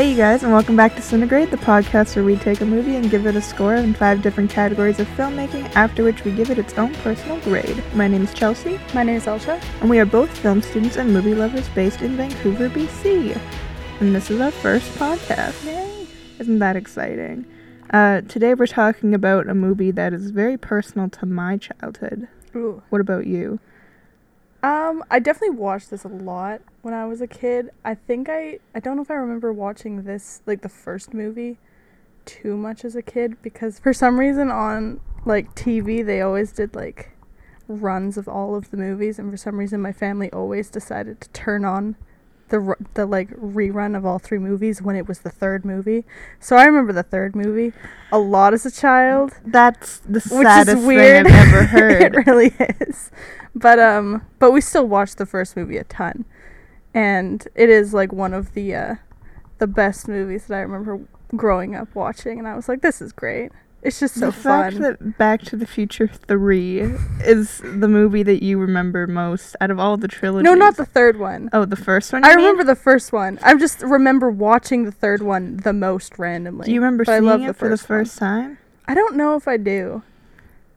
Hey, you guys, and welcome back to Cinegrade, the podcast where we take a movie and give it a score in five different categories of filmmaking, after which we give it its own personal grade. My name is Chelsea, My name is Elsha. and we are both film students and movie lovers based in Vancouver, BC. And this is our first podcast. Yay. Isn't that exciting? Uh, today we're talking about a movie that is very personal to my childhood. Ooh. What about you? Um, I definitely watched this a lot when I was a kid. I think I I don't know if I remember watching this like the first movie too much as a kid because for some reason on like TV they always did like runs of all of the movies and for some reason my family always decided to turn on the the like rerun of all three movies when it was the third movie. So I remember the third movie a lot as a child. That's the saddest thing I've ever heard. it really is. But um, but we still watched the first movie a ton, and it is like one of the uh, the best movies that I remember growing up watching, and I was like, this is great. It's just so the fact that Back to the Future 3 is the movie that you remember most out of all the trilogies. no, not the third one. Oh, the first one? I you mean? remember the first one. I just remember watching the third one the most randomly. Do you remember but I seeing love it the for the first one. first time? I don't know if I do.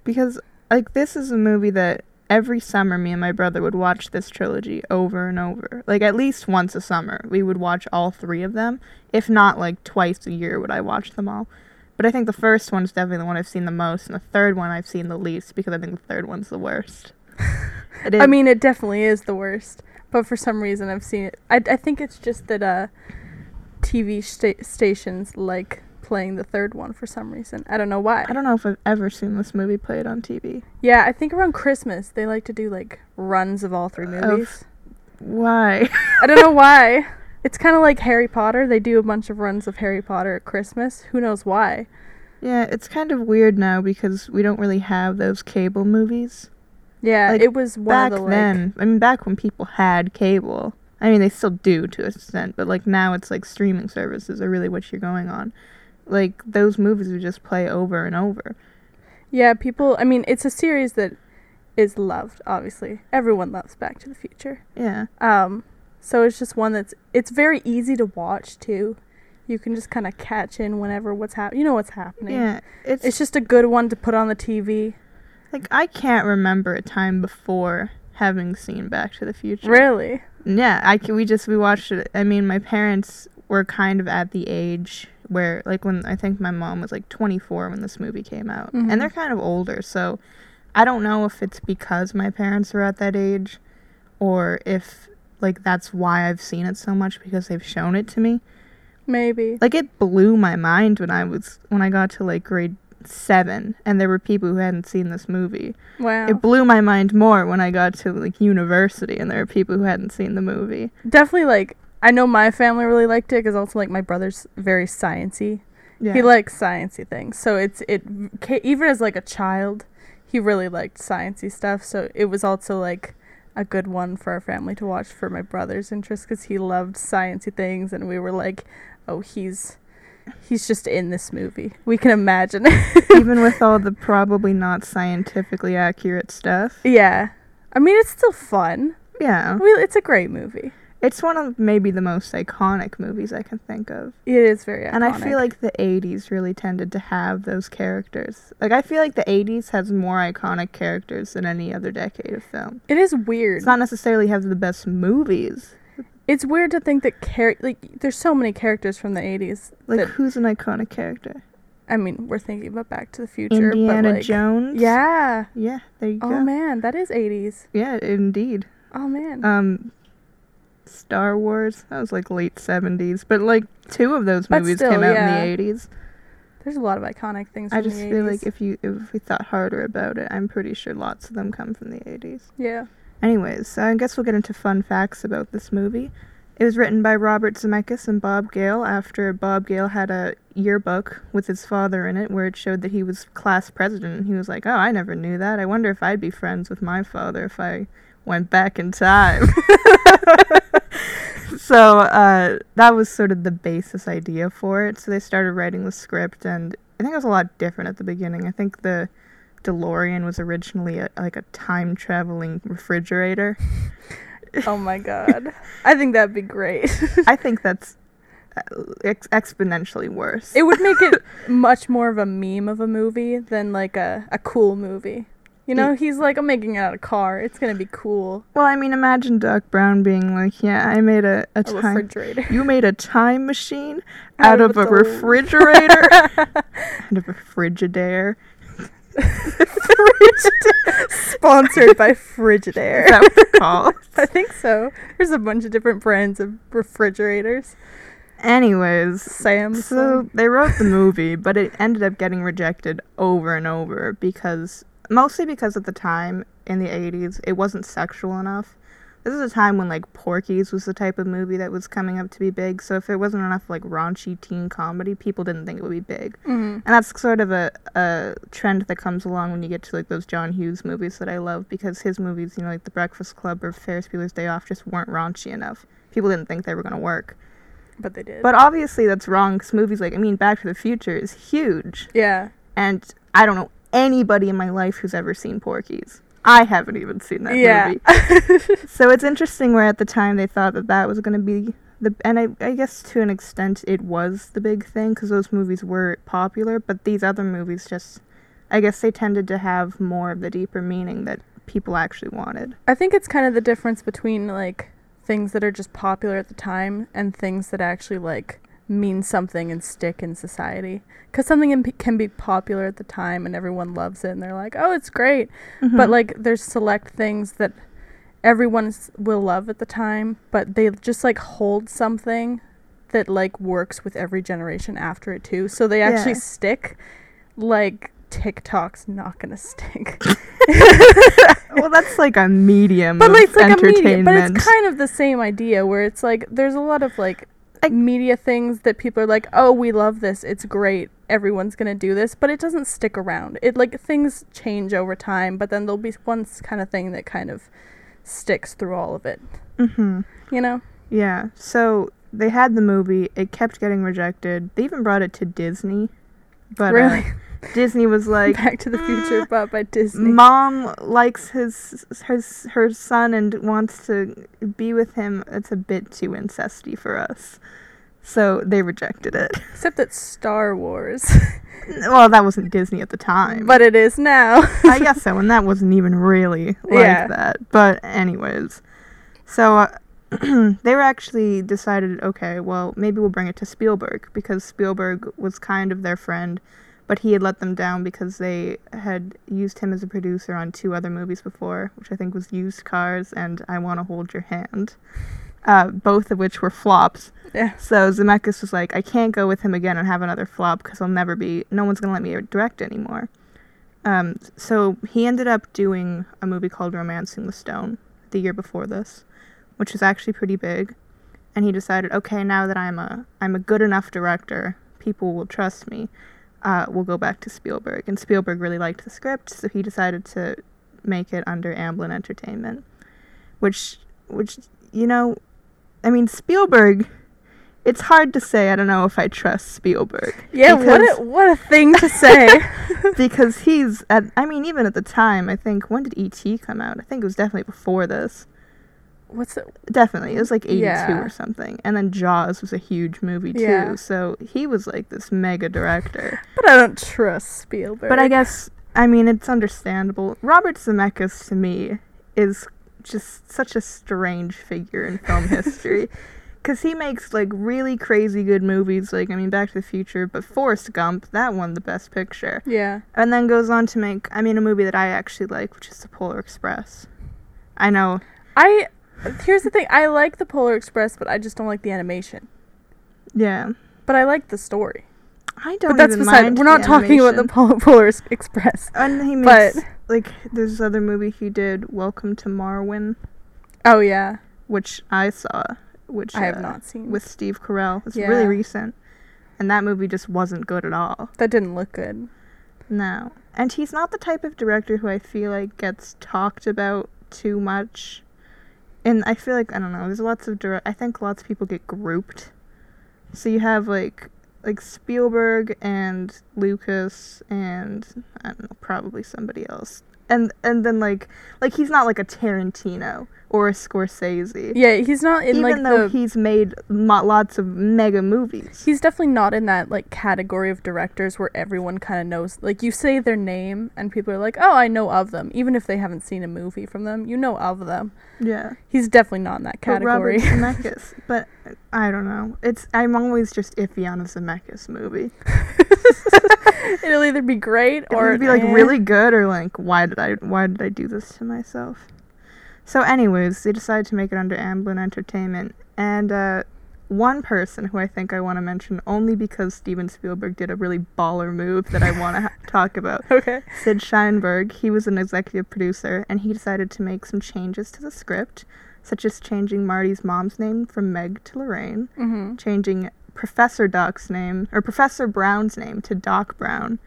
Because, like, this is a movie that every summer me and my brother would watch this trilogy over and over. Like, at least once a summer. We would watch all three of them. If not, like, twice a year would I watch them all. But I think the first one's definitely the one I've seen the most, and the third one I've seen the least because I think the third one's the worst. It is. I mean, it definitely is the worst, but for some reason I've seen it. I, I think it's just that uh, TV sta- stations like playing the third one for some reason. I don't know why. I don't know if I've ever seen this movie played on TV. yeah, I think around Christmas they like to do like runs of all three Of- movies. Why? I don't know why. It's kind of like Harry Potter. They do a bunch of runs of Harry Potter at Christmas. Who knows why? yeah, it's kind of weird now because we don't really have those cable movies. Yeah, Like, it was back the like. then, I mean, back when people had cable. I mean, they still do to a extent, but like now it's like streaming services are really what you're going on. Like those movies would just play over and over. Yeah, people. I mean, it's a series that is loved. Obviously, everyone loves Back to the Future. Yeah. Um, so it's just one that's it's very easy to watch too. You can just kind of catch in whenever what's happening. You know what's happening. Yeah. It's, It's just a good one to put on the TV. like I can't remember a time before having seen Back to the Future. Really? Yeah, I can, we just we watched it. I mean, my parents were kind of at the age where like when I think my mom was like 24 when this movie came out. Mhm. And they're kind of older, so I don't know if it's because my parents were at that age or if like that's why I've seen it so much because they've shown it to me. Maybe. Like it blew my mind when I was when I got to like grade 7 and there were people who hadn't seen this movie. Wow. It blew my mind more when I got to like university and there were people who hadn't seen the movie. Definitely like I know my family really liked it because also like my brother's very sciency. Yeah. He likes sciencey things. So it's it even as like a child, he really liked sciencey stuff. So it was also like a good one for our family to watch for my brother's interest because he loved sciencey things, and we were like, oh, he's he's just in this movie. We can imagine. even with all the probably not scientifically accurate stuff. yeah, I mean it's still fun. Yeah. We, it's a great movie. It's one of maybe the most iconic movies I can think of. It is very And I feel like the 80s really tended to have those characters. Like, I feel like the 80s has more iconic characters than any other decade of film. it is weird. It's not necessarily has the best movies. it's weird to think that char- like there's so many characters from the 80s Like, that who's an iconic character? I mean, we're thinking about Back to the Future, Indiana but like, Jones? Yeah. Yeah, there you Oh go. man, that is 80s. Yeah, indeed. Oh man. Um, Star Wars, that was like late 70s. But, like, two of those movies still, came out yeah. in the 80s. There's a lot of iconic things. From I just feel like if you if we thought harder about it, I'm pretty sure lots of them come from the 80s. yeah. Anyways, so I guess we'll get into fun facts about this movie. It was written by Robert Zemeckis and Bob Gale after Bob Gale had a yearbook with his father in it where it showed that he was class president and he was like, "Oh, I never knew that. I wonder if I'd be friends with my father if I went back in time." so, uh, that was sort of the basis idea for it. So they started writing the script and I think it was a lot different at the beginning. I think the DeLorean was originally a, like a time traveling refrigerator. Oh my god. I think that'd be great. I think that's uh, ex- exponentially worse. It would make it much more of a meme of a movie than like a, a cool movie. You know, he's like, I'm making it out of car. It's gonna be cool. well, I mean, imagine Doc Brown being like, "Yeah, I made a, a A time. refrigerator. You made a time machine out, of, a door. refrigerator, out of a Frigidaire." Frigidaire. Sponsored by Frigidaire. Is that what it's called? I think so. There's a bunch of different brands of refrigerators. Anyways, Sam. So they wrote the movie, but it ended up getting rejected over and over because mostly because at the time in the 80s it wasn't sexual enough. This is a time when like Porky's was the type of movie that was coming up to be big. So if it wasn't enough like raunchy teen comedy, people didn't think it would be big. Mhm. And that's sort of a, a trend that comes along when you get to like those John Hughes movies that I love because his movies, you know, like The Breakfast Club or Ferris Bueller's Day Off just weren't raunchy enough. People didn't think they were going to work. But they did. But obviously that's wrong because movies like I mean Back to the Future is huge, yeah. and I don't know anybody in my life who's ever seen Porky's. I haven't even seen that Yeah. movie. So it's interesting where at the time they thought that that was going to be the and I, I guess to an extent it was the big thing because those movies were popular, but these other movies just I guess they tended to have more of the deeper meaning that people actually wanted. I think it's kind of the difference between like things that are just popular at the time and things that actually like mean something and stick in society. Because something in, can be popular at the time and everyone loves it and they're like, oh, it's great. Mm-hmm. But like there's select things that everyone will love at the time, but they just like hold something that like works with every generation after it too. So they actually Yeah. stick. Like TikTok's not gonna stick. well, that's like a medium but of like, it's like a entertainment. but it's kind of the same idea where it's like there's a lot of like Like- media things that people are like, oh, we love this, it's great, everyone's gonna do this, but it doesn't stick around. It like things change over time, but then there'll be one kind of thing that kind of sticks through all of it. hmm You know? Yeah. So they had the movie. It kept getting rejected. They even brought it to Disney, but uh, really, Disney was like, Back to the Future, but by Disney. "Mom likes his his her son and wants to be with him. It's a bit too incesty for us." So they rejected it. Except that Star Wars, well, that wasn't Disney at the time, but it is now. I guess so, and that wasn't even really like Yeah. that. But anyways, so uh, they were actually decided, okay, well maybe we'll bring it to Spielberg because Spielberg was kind of their friend, but he had let them down because they had used him as a producer on two other movies before, which I think was Used Cars and I Want to Hold Your Hand, uh, both of which were flops. yeah. So Zemeckis was like, I can't go with him again and have another flop because I'll never be, no one's going to let me direct anymore. Um, so he ended up doing a movie called Romancing the Stone the year before this, which was actually pretty big. And he decided, okay, now that I'm a, I'm a good enough director, people will trust me. Uh, we'll go back to Spielberg. And Spielberg really liked the script, so he decided to make it under Amblin Entertainment, which, which, you know, I mean, Spielberg. It's hard to say. I don't know if I trust Spielberg. Yeah, what a, what a thing to say. because he's at. I mean, even at the time, I think when did ET come out? I think it was definitely before this. What's it? Definitely, it was like eighty two Yeah. or something. And then Jaws was a huge movie too. Yeah. So he was like this mega director. But I don't trust Spielberg. But I guess I mean it's understandable. Robert Zemeckis to me is just such a strange figure in film history. Cause he makes like really crazy good movies, like I mean Back to the Future, but Forrest Gump that won the Best Picture, Yeah. and then goes on to make I mean a movie that I actually like, which is The Polar Express. I know, I here's the thing. I like the Polar Express, but I just don't like the animation. yeah, But I like the story. I don't. But that's even beside. mind We're not talking about the. Pol- Polar Express. And he but- like there's this other movie he did, Welcome to Marwen, Oh yeah, which I saw, which I have uh, not seen. with Steve Carell. It's Yeah. really recent. And that movie just wasn't good at all. that didn't look good. No. And he's not the type of director who I feel like gets talked about too much. And I feel like I don't know, there's lots of direct I think lots of people get grouped. So you have like like Spielberg and Lucas and I don't know, probably somebody else. And and then like like he's not like a Tarantino or Scorsese. Yeah, he's not in Even like though the. he's made mo- lots of mega movies. He's definitely not in that like category of directors where everyone kind of knows. Like you say their name and people are like, "Oh, I know of them," even if they haven't seen a movie from them. You know of them. yeah. He's definitely not in that category. But Robert. Zemeckis. but I don't know. It's I'm always just iffy on a Zemeckis movie. It'll either be great Or it'd be like eh. really good or like why did I why did I do this to myself? So anyways, they decided to make it under Amblin Entertainment and uh one person who I think I want to mention only because Steven Spielberg did a really baller move that I want to ha- talk about. Okay. Sid Sheinberg, he was an executive producer and he decided to make some changes to the script, such as changing Marty's mom's name from Meg to Lorraine, Mm-hmm. changing Professor Doc's name or Professor Brown's name to Doc Brown,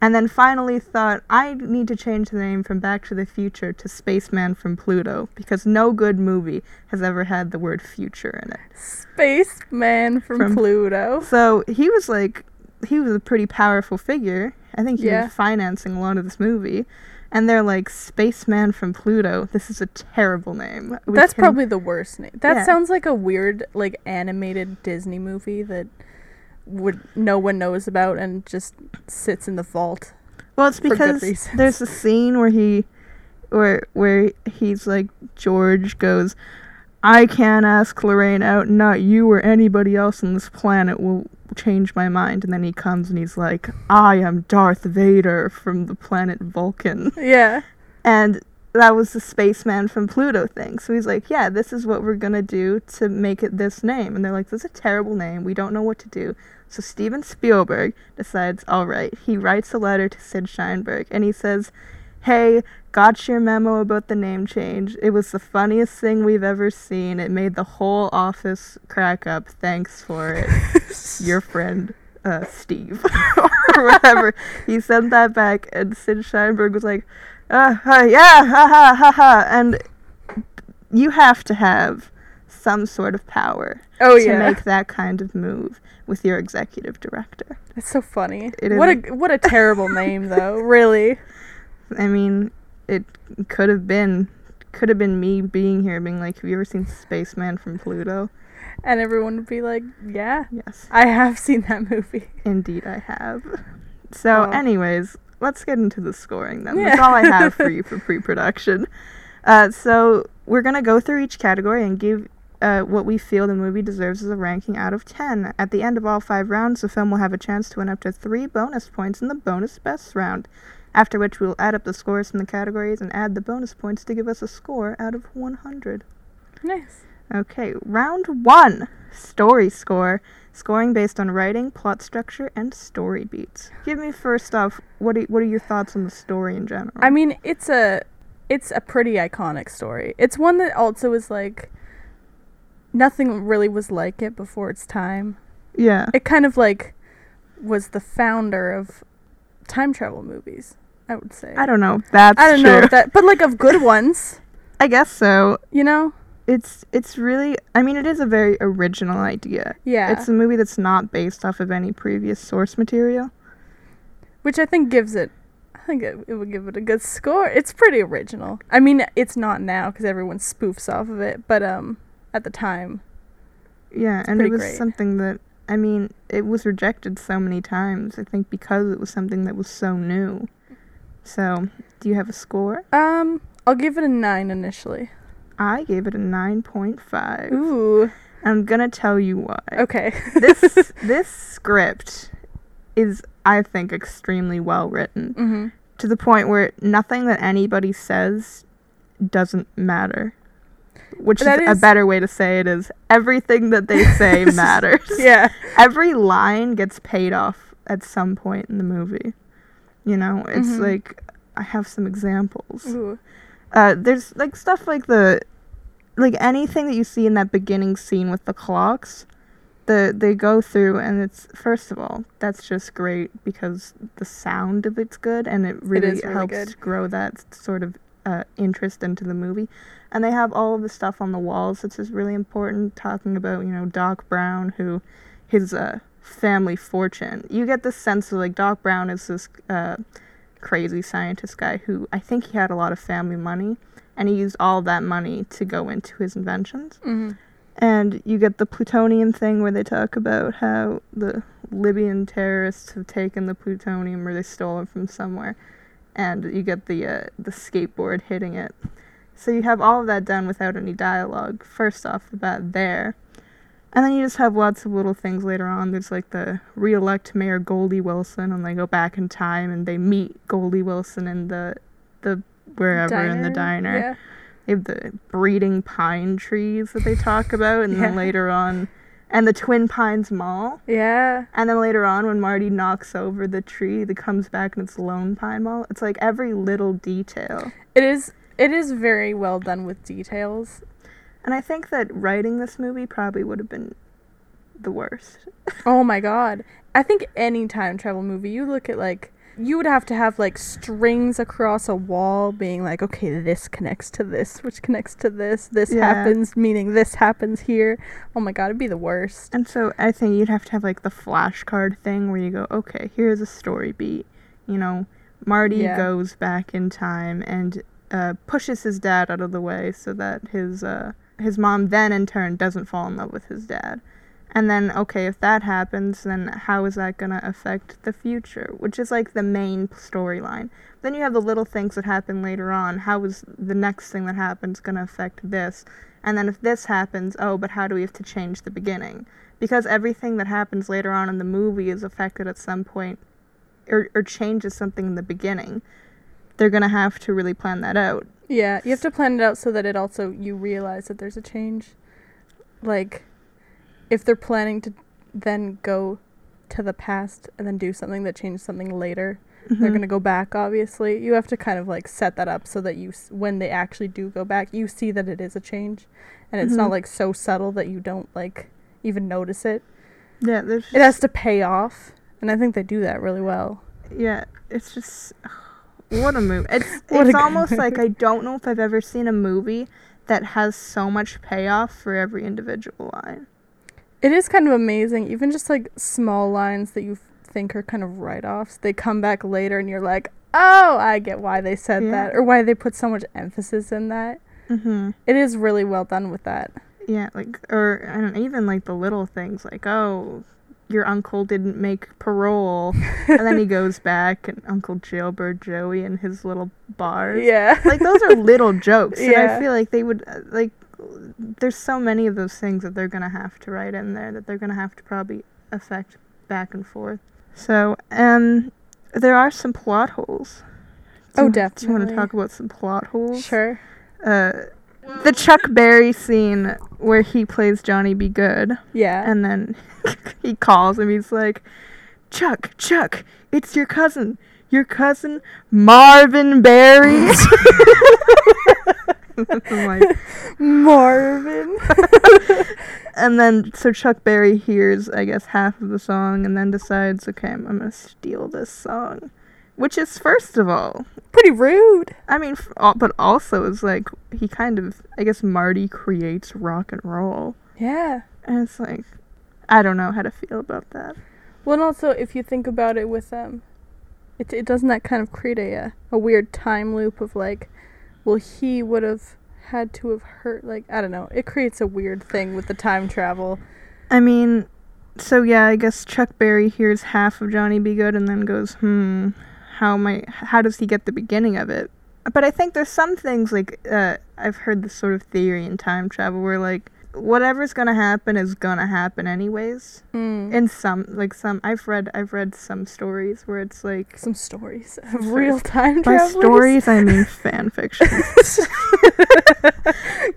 and then finally thought I need to change the name from Back to the Future to Spaceman from Pluto because no good movie has ever had the word future in it. Spaceman from, From- Pluto. So he was like he was a pretty powerful figure. I think he Yeah. was financing a lot of this movie. And they're like Spaceman from Pluto. This is a terrible name. We That's can- probably the worst name. That Yeah. sounds like a weird, like animated Disney movie that would no one knows about and just sits in the vault. Well, it's because there's a scene where he, where where he's like George goes, I can't ask Lorraine out. Not you or anybody else on this planet will change my mind. And then he comes and he's like, I am Darth Vader from the planet Vulcan. Yeah. And that was the spaceman from Pluto thing. So he's like, yeah, this is what we're going to do to make it this name. And they're like, this is a terrible name. We don't know what to do. So Steven Spielberg decides, all right, he writes a letter to Sid Sheinberg and he says, hey, got your memo about the name change. It was the funniest thing we've ever seen. It made the whole office crack up. Thanks for it. Your friend, uh, Steve. or whatever. He sent that back and Sid Sheinberg was like, uh, uh, yeah, ha ha ha ha. And you have to have some sort of power Oh to yeah. make that kind of move with your executive director. It's so funny. It what is- a what a terrible name though. Really. I mean, it could have been could have been me being here being like, Have you ever seen Spaceman from Pluto? And everyone would be like, "Yeah, Yes. I have seen that movie." Indeed I have. So Oh. anyways, let's get into the scoring then. Yeah. That's all I have for you for pre production. Uh, so we're gonna go through each category and give uh, what we feel the movie deserves as a ranking out of 10. At the end of all five rounds, the film will have a chance to win up to three bonus points in the bonus best round, after which we'll add up the scores from the categories and add the bonus points to give us a score out of 100. Nice. Okay, round one story score. Scoring based on writing, plot structure, and story beats. Give me first off, what are, what are your thoughts on the story in general? I mean, it's a it's a pretty iconic story. It's one that also is like nothing really was like it before its time. yeah. It kind of like was the founder of time travel movies, I would say. I don't know. That's I don't true. know if that but like of good ones, I guess so. you know? It's it's really. I mean, it is a very original idea. Yeah. It's a movie that's not based off of any previous source material. which I think gives it I think it, it would give it a good score. It's pretty original. I mean, it's not now cuz everyone spoofs off of it, but um at the time. Yeah, and it was great. something that I mean, it was rejected so many times. I think because it was something that was so new. So, do you have a score? Um I'll give it a 9 initially. I gave it a 9.5. Ooh. I'm going to tell you why. Okay. this this script is I think extremely well written mhm. to the point where nothing that anybody says doesn't matter. Which is, is- a better way to say it is everything that they say matters. Yeah. Every line gets paid off at some point in the movie. You know, it's Mhm. like I have some examples. Ooh. Uh, there's like stuff like the, like anything that you see in that beginning scene with the clocks, the they go through and it's first of all that's just great because the sound of it's good and it really, is really helps good. grow that sort of uh, interest into the movie. And they have all of the stuff on the walls that's just really important, talking about you know Doc Brown who, his uh, family fortune. You get the sense of like Doc Brown is this. Uh, crazy scientist guy who I think he had a lot of family money, and he used all that money to go into his inventions. hmm And you get the plutonium thing where they talk about how the Libyan terrorists have taken the plutonium or they stole it from somewhere, and you get the uh, the skateboard hitting it. So you have all of that done without any dialogue. First off the bat, there. And then you just have lots of little things later on. There's like the re-elect Mayor Goldie Wilson, and they go back in time and they meet Goldie Wilson in the the wherever in the diner. Yeah. They have the breeding pine trees that they talk about, and then later on, and the Twin Pines Mall. Yeah. And then later on, when Marty knocks over the tree that comes back and it's Lone Pine Mall, it's like every little detail. It is it is very well done with details. And I think that writing this movie probably would have been the worst. Oh my god. I think any time travel movie, you look at like you would have to have like strings across a wall being like, okay, this connects to this, which connects to this, this Yeah. happens, meaning this happens here. Oh my god, it'd be the worst. And so I think you'd have to have like the flashcard thing where you go, okay, here's a story beat. You know, Marty Yeah. goes back in time and uh, pushes his dad out of the way so that his uh, his mom then in turn doesn't fall in love with his dad. And then, okay, if that happens, then how is that going to affect the future? Which is like the main storyline. Then you have the little things that happen later on. How is the next thing that happens going to affect this? And then if this happens, oh, but how do we have to change the beginning? Because everything that happens later on in the movie is affected at some point or, or changes something in the beginning. They're going to have to really plan that out. Yeah, you have to plan it out so that it also you realize that there's a change. Like if they're planning to then go to the past and then do something that changed something later, they're Mhm. going to go back obviously. You have to kind of like set that up so that you when they actually do go back, you see that it is a change and it's Mhm. not like so subtle that you don't like even notice it. Yeah, there's It has to pay off, and I think they do that really well. Yeah, it's just what a movie. It's it's almost like. I don't know if I've ever seen a movie that has so much payoff for every individual line. It is kind of amazing, even just like small lines that you think are kind of write offs. They come back later and you're like, oh, I get why they said Yeah. that, or why they put so much emphasis in that. Mm-hmm. It is really well done with that. Yeah, like or I don't know, even like the little things like oh, your uncle didn't make parole, and then he goes back and Uncle Jailbird Joey and his little bars. Yeah. like those are little jokes, and I feel like they would uh, like. There's so many of those things that they're gonna have to write in there that they're gonna have to probably affect back and forth. So, um, there are some plot holes. Do Oh, you- Do you want to talk about some plot holes? Sure. Uh, the Chuck Berry scene where he plays Johnny B. Goode, Yeah. and then he calls him. He's like, "Chuck, Chuck, it's your cousin, your cousin Marvin Berry." Like, Marvin. and then so Chuck Berry hears, I guess, half of the song, and then decides, "Okay, I'm, I'm gonna steal this song," which is first of all, Pretty rude. I mean, but also it's like he kind of, I guess, Marty creates rock and roll. Yeah. And it's like, I don't know how to feel about that. Well, and also if you think about it with um, it it doesn't that kind of create a a weird time loop of like, well, he would have had to have hurt like I don't know. It creates a weird thing with the time travel. I mean, so yeah, I guess Chuck Berry hears half of Johnny B. Goode and then goes, hmm, how I, how does he get the beginning of it? But I think there's some things like, uh, I've heard this sort of theory in time travel where like, whatever's gonna happen is gonna happen anyways. Mm. In some, like some, I've read, I've read some stories where it's like, Some stories of real time by travelers. stories I mean fan fiction.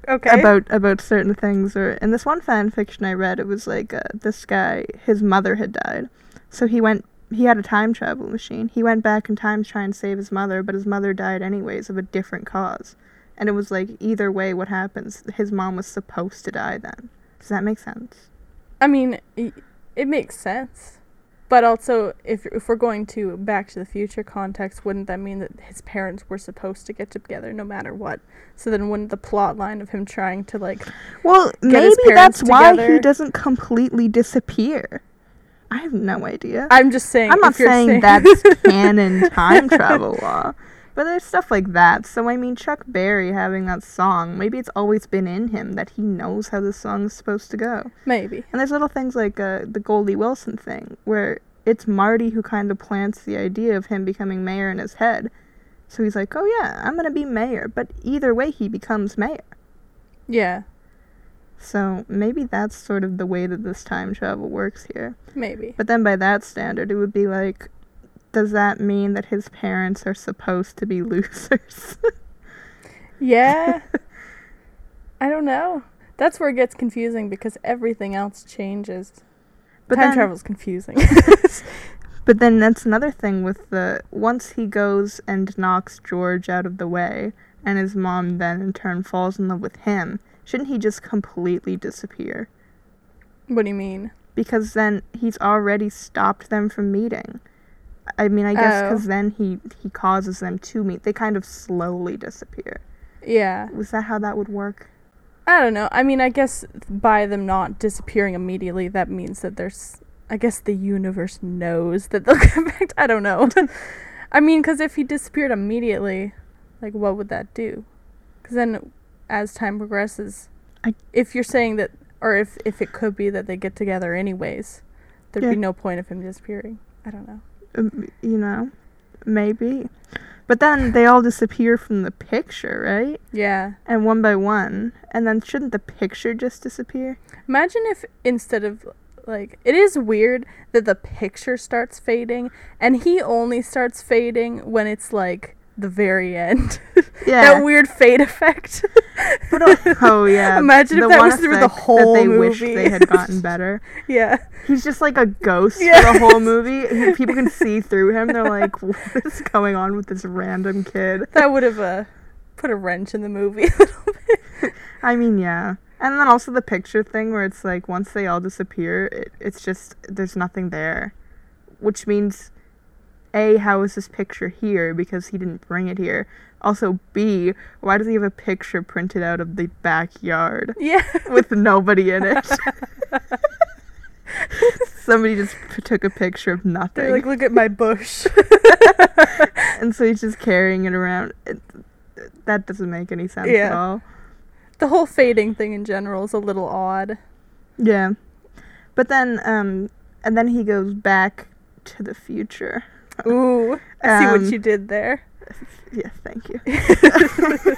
okay. about about certain things or in this one fan fiction I read it was like uh, this guy his mother had died so he went he had a time travel machine. He went back in time to try and save his mother but his mother died anyways of a different cause. And it was like either way what happens his mom was supposed to die then. Does that make sense? I mean, it makes sense. But also, if if we're going to Back to the Future context, wouldn't that mean that his parents were supposed to get together no matter what? So then, wouldn't the plot line of him trying to like well maybe that's parents why he doesn't completely disappear I have no idea I'm just saying. I'm not if you're saying, that's canon time travel law But there's stuff like that. So I mean, Chuck Berry having that song, maybe it's always been in him that he knows how the song is supposed to go. Maybe. And there's little things like uh, the Goldie Wilson thing, where it's Marty who kind of plants the idea of him becoming mayor in his head. So he's like, oh yeah, I'm gonna be mayor. But either way, he becomes mayor. Yeah. So maybe that's sort of the way that this time travel works here. Maybe. But then by that standard, it would be like, does that mean that his parents are supposed to be losers? Yeah. I don't know. That's where it gets confusing because everything else changes. but Time then, travel's confusing. But then that's another thing with the once he goes and knocks George out of the way, and his mom then in turn falls in love with him. Shouldn't he just completely disappear? what do you mean? Because then he's already stopped them from meeting. I mean, I guess Oh. because then he he causes them to meet. They kind of slowly disappear. Yeah. Was that how that would work? I don't know. I mean, I guess by them not disappearing immediately, that means that there's. I guess the universe knows that they'll come back. I don't know. I mean, because if he disappeared immediately, like, what would that do? Because then, as time progresses, I- if you're saying that, or if if it could be that they get together anyways, there'd Yeah. be no point of him disappearing. I don't know. Um, you know, maybe. But then they all disappear from the picture, right? Yeah. And one by one. And then shouldn't the picture just disappear? Imagine if instead of like it is weird that the picture starts fading and he only starts fading when it's like the very end. Yeah. that weird fade effect. But, uh, oh yeah. Imagine if that was through the whole that they wish movie. they had gotten better. yeah. He's just like a ghost Yeah. for the whole movie. People can see through him. They're like, what is going on with this random kid? That would have uh, put a wrench in the movie a little bit. I mean, yeah. And then also the picture thing where it's like once they all disappear, it, it's just there's nothing there. Which means A, how is this picture here because he didn't bring it here? Also B, why does he have a picture printed out of the backyard Yeah. with nobody in it? Somebody just p- took a picture of nothing. They're like, look at my bush. and so he's just carrying it around. It, that doesn't make any sense at all. the whole fading thing in general is a little odd. Yeah. But then um and then he goes back to the future. Ooh. I see Um, what you did there. Yeah, thank you.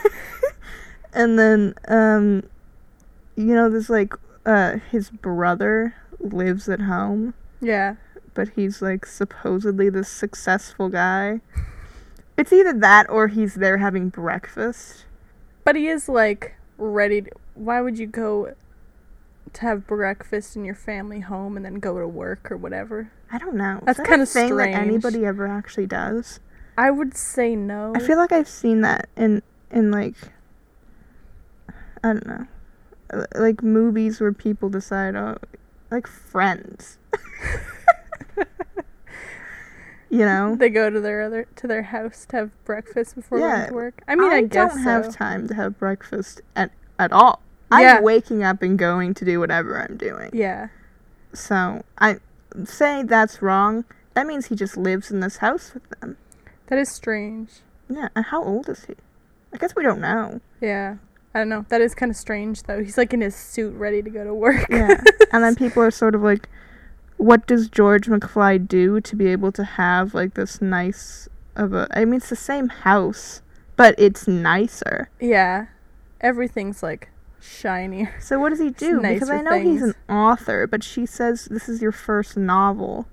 and then um you know there's like uh his brother lives at home, Yeah. but he's like supposedly the successful guy. It's either that or he's there having breakfast. But he is like ready to, why would you go to have breakfast in your family home and then go to work or whatever? I don't know. That's that kinda thing strange. that anybody ever actually does. I would say no. I feel like I've seen that in in like I don't know, uh, like movies where people decide, oh, like Friends. you know. they go to their other to their house to have breakfast before going Yeah. to work. I mean, I, guess don't have time to have breakfast at at all. Yeah. I'm waking up and going to do whatever I'm doing. Yeah. So I say that's wrong. That means he just lives in this house with them. That is strange. Yeah. And how old is he? I guess we don't know. Yeah. I don't know. That is kind of strange though. He's like in his suit ready to go to work. Yeah. and then people are sort of like, what does George McFly do to be able to have like this nice of a? I mean, it's the same house, but it's nicer. yeah. Everything's like shiny. So what does he do? Because I know he's an author, but she says this is your first novel.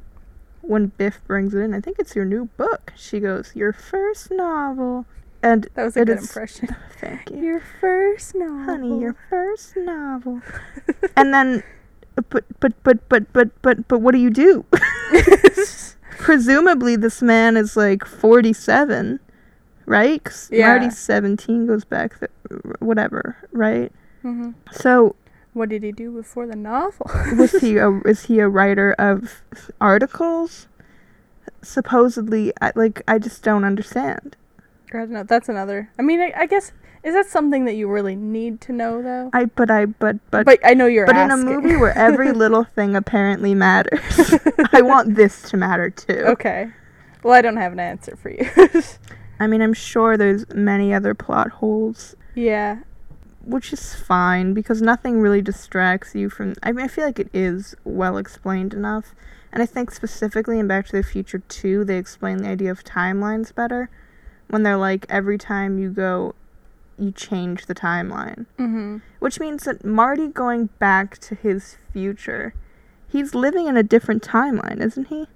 When Biff brings it in, I think it's your new book. She goes, "Your first novel," and That was a good impression. Thank you, Your first novel. honey. Your first novel. and then, but but but but but but but what do you do? presumably this man is like 47 right 'Cause Yeah. marty's 17 goes back th- whatever right hmm so What did he do before the novel? was he a, is he a writer of articles supposedly I, like i just don't understand I don't know. That's another. I mean, I, I guess is that something that you really need to know though? i but i but but But I know you're but in a movie where every little thing apparently matters i want this to matter too okay. Well, I don't have an answer for you. I mean, I'm sure there's many other plot holes, Yeah. Which is fine because nothing really distracts you from. I mean, I feel like it is well explained enough. And I think specifically in Back to the Future 2, they explain the idea of timelines better. When they're like, every time you go, you change the timeline. Mm-hmm. Which means that Marty going back to his future, he's living in a different timeline, isn't he?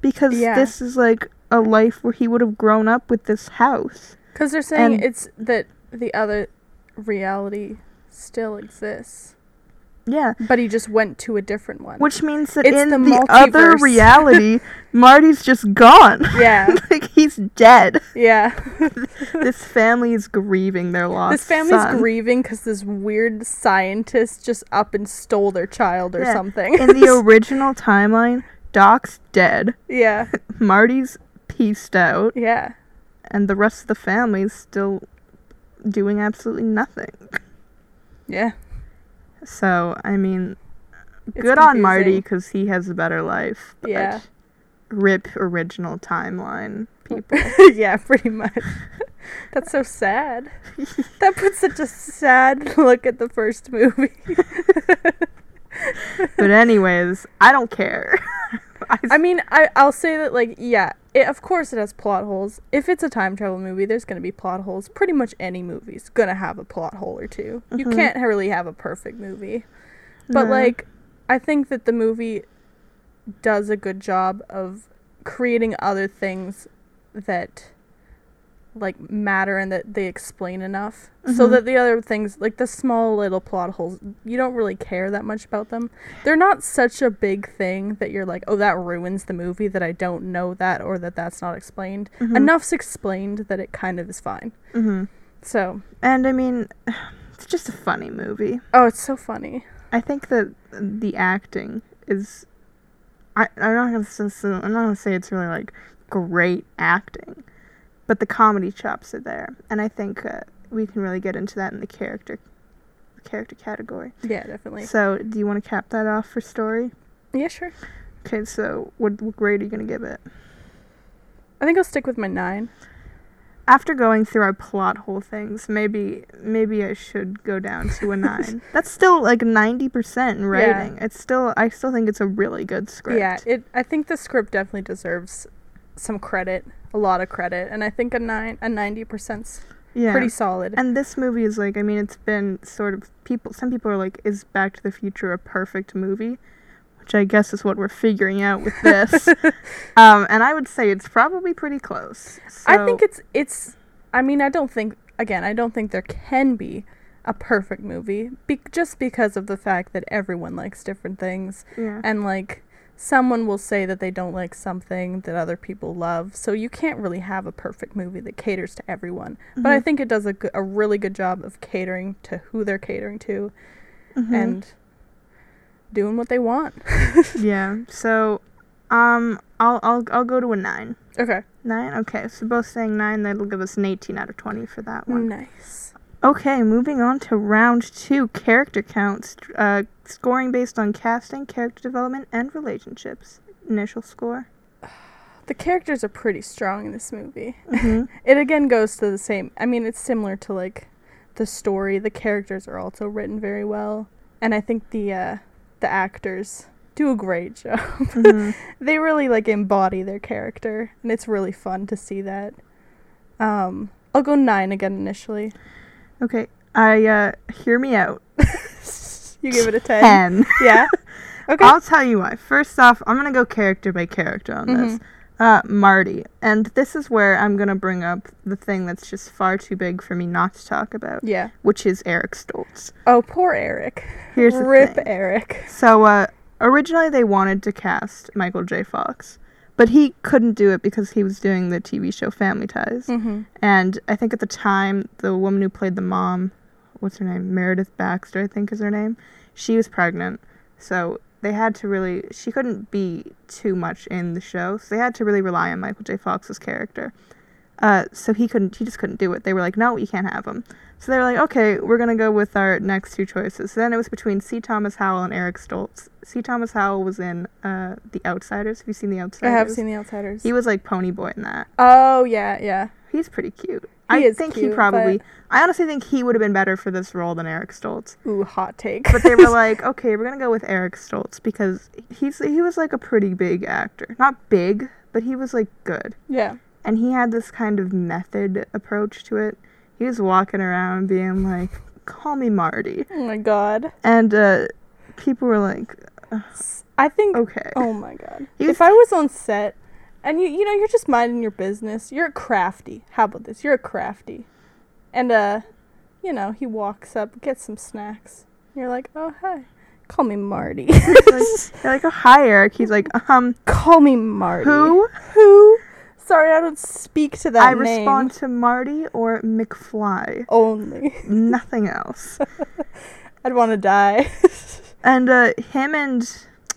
Because Yeah. this is like a life where he would have grown up with this house. Because they're saying And- it's that the other reality still exists, Yeah. but he just went to a different one. Which means that It's in the the, other reality, Marty's just gone. yeah, like he's dead. yeah. this family is grieving their loss. this family's son. grieving because this weird scientist just up and stole their child or Yeah. something. in the original timeline, Doc's dead. yeah, Marty's pieced out. yeah, and the rest of the family's still doing absolutely nothing. yeah. So, I mean, It's good on Marty because he has a better life. But Yeah. Rip original timeline people. yeah, pretty much. That's so sad. that puts such a sad look at the first movie. but anyways, I don't care. I, I mean, I I'll say that like yeah, it, of course it has plot holes. If it's a time travel movie, there's gonna be plot holes. Pretty much any movie's gonna have a plot hole or 2 You Mhm. can't really have a perfect movie, but No. like I think that the movie does a good job of creating other things that like matter and that they explain enough so Mhm. that the other things like the small little plot holes you don't really care that much about them they're not such a big thing that you're like oh that ruins the movie that i don't know that or that that's not explained Mhm. enough's explained that it kind of is fine hmm so And I mean, it's just a funny movie. oh it's so funny I think that the acting is. I, I'm not gonna I'm not gonna say it's really like great acting, but the comedy chops are there, and I think uh, we can really get into that in the character, character category. yeah definitely So, do you want to cap that off for story? yeah sure Okay, so what, what grade are you gonna give it? i think i'll stick with my nine After going through our plot hole things, maybe maybe I should go down to a nine. That's still like ninety percent in rating. It's still I still think it's a really good script. yeah it i think the script definitely deserves some credit a lot of credit and i think a nine a 90% yeah. pretty solid And this movie is like, I mean, it's been sort of people. Some people are like, "Is Back to the Future a perfect movie?" Which I guess is what we're figuring out with this. um, and I would say it's probably pretty close. I think it's it's. I mean, I don't think again. I don't think there can be a perfect movie, be, just because of the fact that everyone likes different things, yeah. and like someone will say that they don't like something that other people love. So you can't really have a perfect movie that caters to everyone. But I Mhm. think it does a, go- a really good job of catering to who they're catering to Mhm. and doing what they want. yeah. So, um, I'll I'll I'll go to a nine. okay. Nine. Okay. So both saying nine. That'll give us an eighteen out of twenty for that one. Nice. Okay, moving on to round two character counts. Uh, scoring based on casting, character development, and relationships. Initial score. The characters are pretty strong in this movie. hmm It again goes to the same. I mean, it's similar to like the story. The characters are also written very well, and I think the uh, the actors do a great job. hmm they really like embody their character, and it's really fun to see that. Um, I'll go nine again initially. Okay, I uh, hear me out. You give it a ten. Ten. Yeah. Okay. I'll tell you why. First off, I'm gonna go character by character on this. Mhm. Uh, Marty, and this is where I'm gonna bring up the thing that's just far too big for me not to talk about, Yeah. which is Eric Stoltz. Oh, poor Eric. Here's the Rip. Eric. So, uh, originally they wanted to cast Michael J. Fox, but he couldn't do it because he was doing the TV show Family Ties. Mm-hmm. And I think at the time, the woman who played the mom, what's her name? Meredith Baxter, I think is her name. She was pregnant. So they had to really, she couldn't be too much in the show. So they had to really rely on Michael J. Fox's character. Uh, so he couldn't. He just couldn't do it. They were like, no, you can't have him. So they were like, okay, we're gonna go with our next two choices. So then it was between C. Thomas Howell and Eric Stoltz. C. Thomas Howell was in uh, The Outsiders. Have you seen The Outsiders? I have seen The Outsiders. He was like Pony Boy in that. oh yeah, yeah. He's pretty cute. He I is think he probably. I honestly think he would have been better for this role than Eric Stoltz. Ooh, hot take. But they were like, okay, we're gonna go with Eric Stoltz because he's he was like a pretty big actor. Not big, but he was like good. yeah. and he had this kind of method approach to it. He was walking around being like, "Call me Marty," Oh my god. and uh, people were like, I think. "Okay." Oh my god. He was- if I was on set, and you you know you're just minding your business, you're crafty. How about this? You're a crafty, and uh, you know he walks up, gets some snacks. You're like, oh hi, call me Marty. Like, "Oh, hi, Eric." He's like, "Um, call me Marty. who?" Who? Sorry, I don't speak to that I name. respond to Marty or McFly. only. Nothing else. I'd want to die. And uh, him and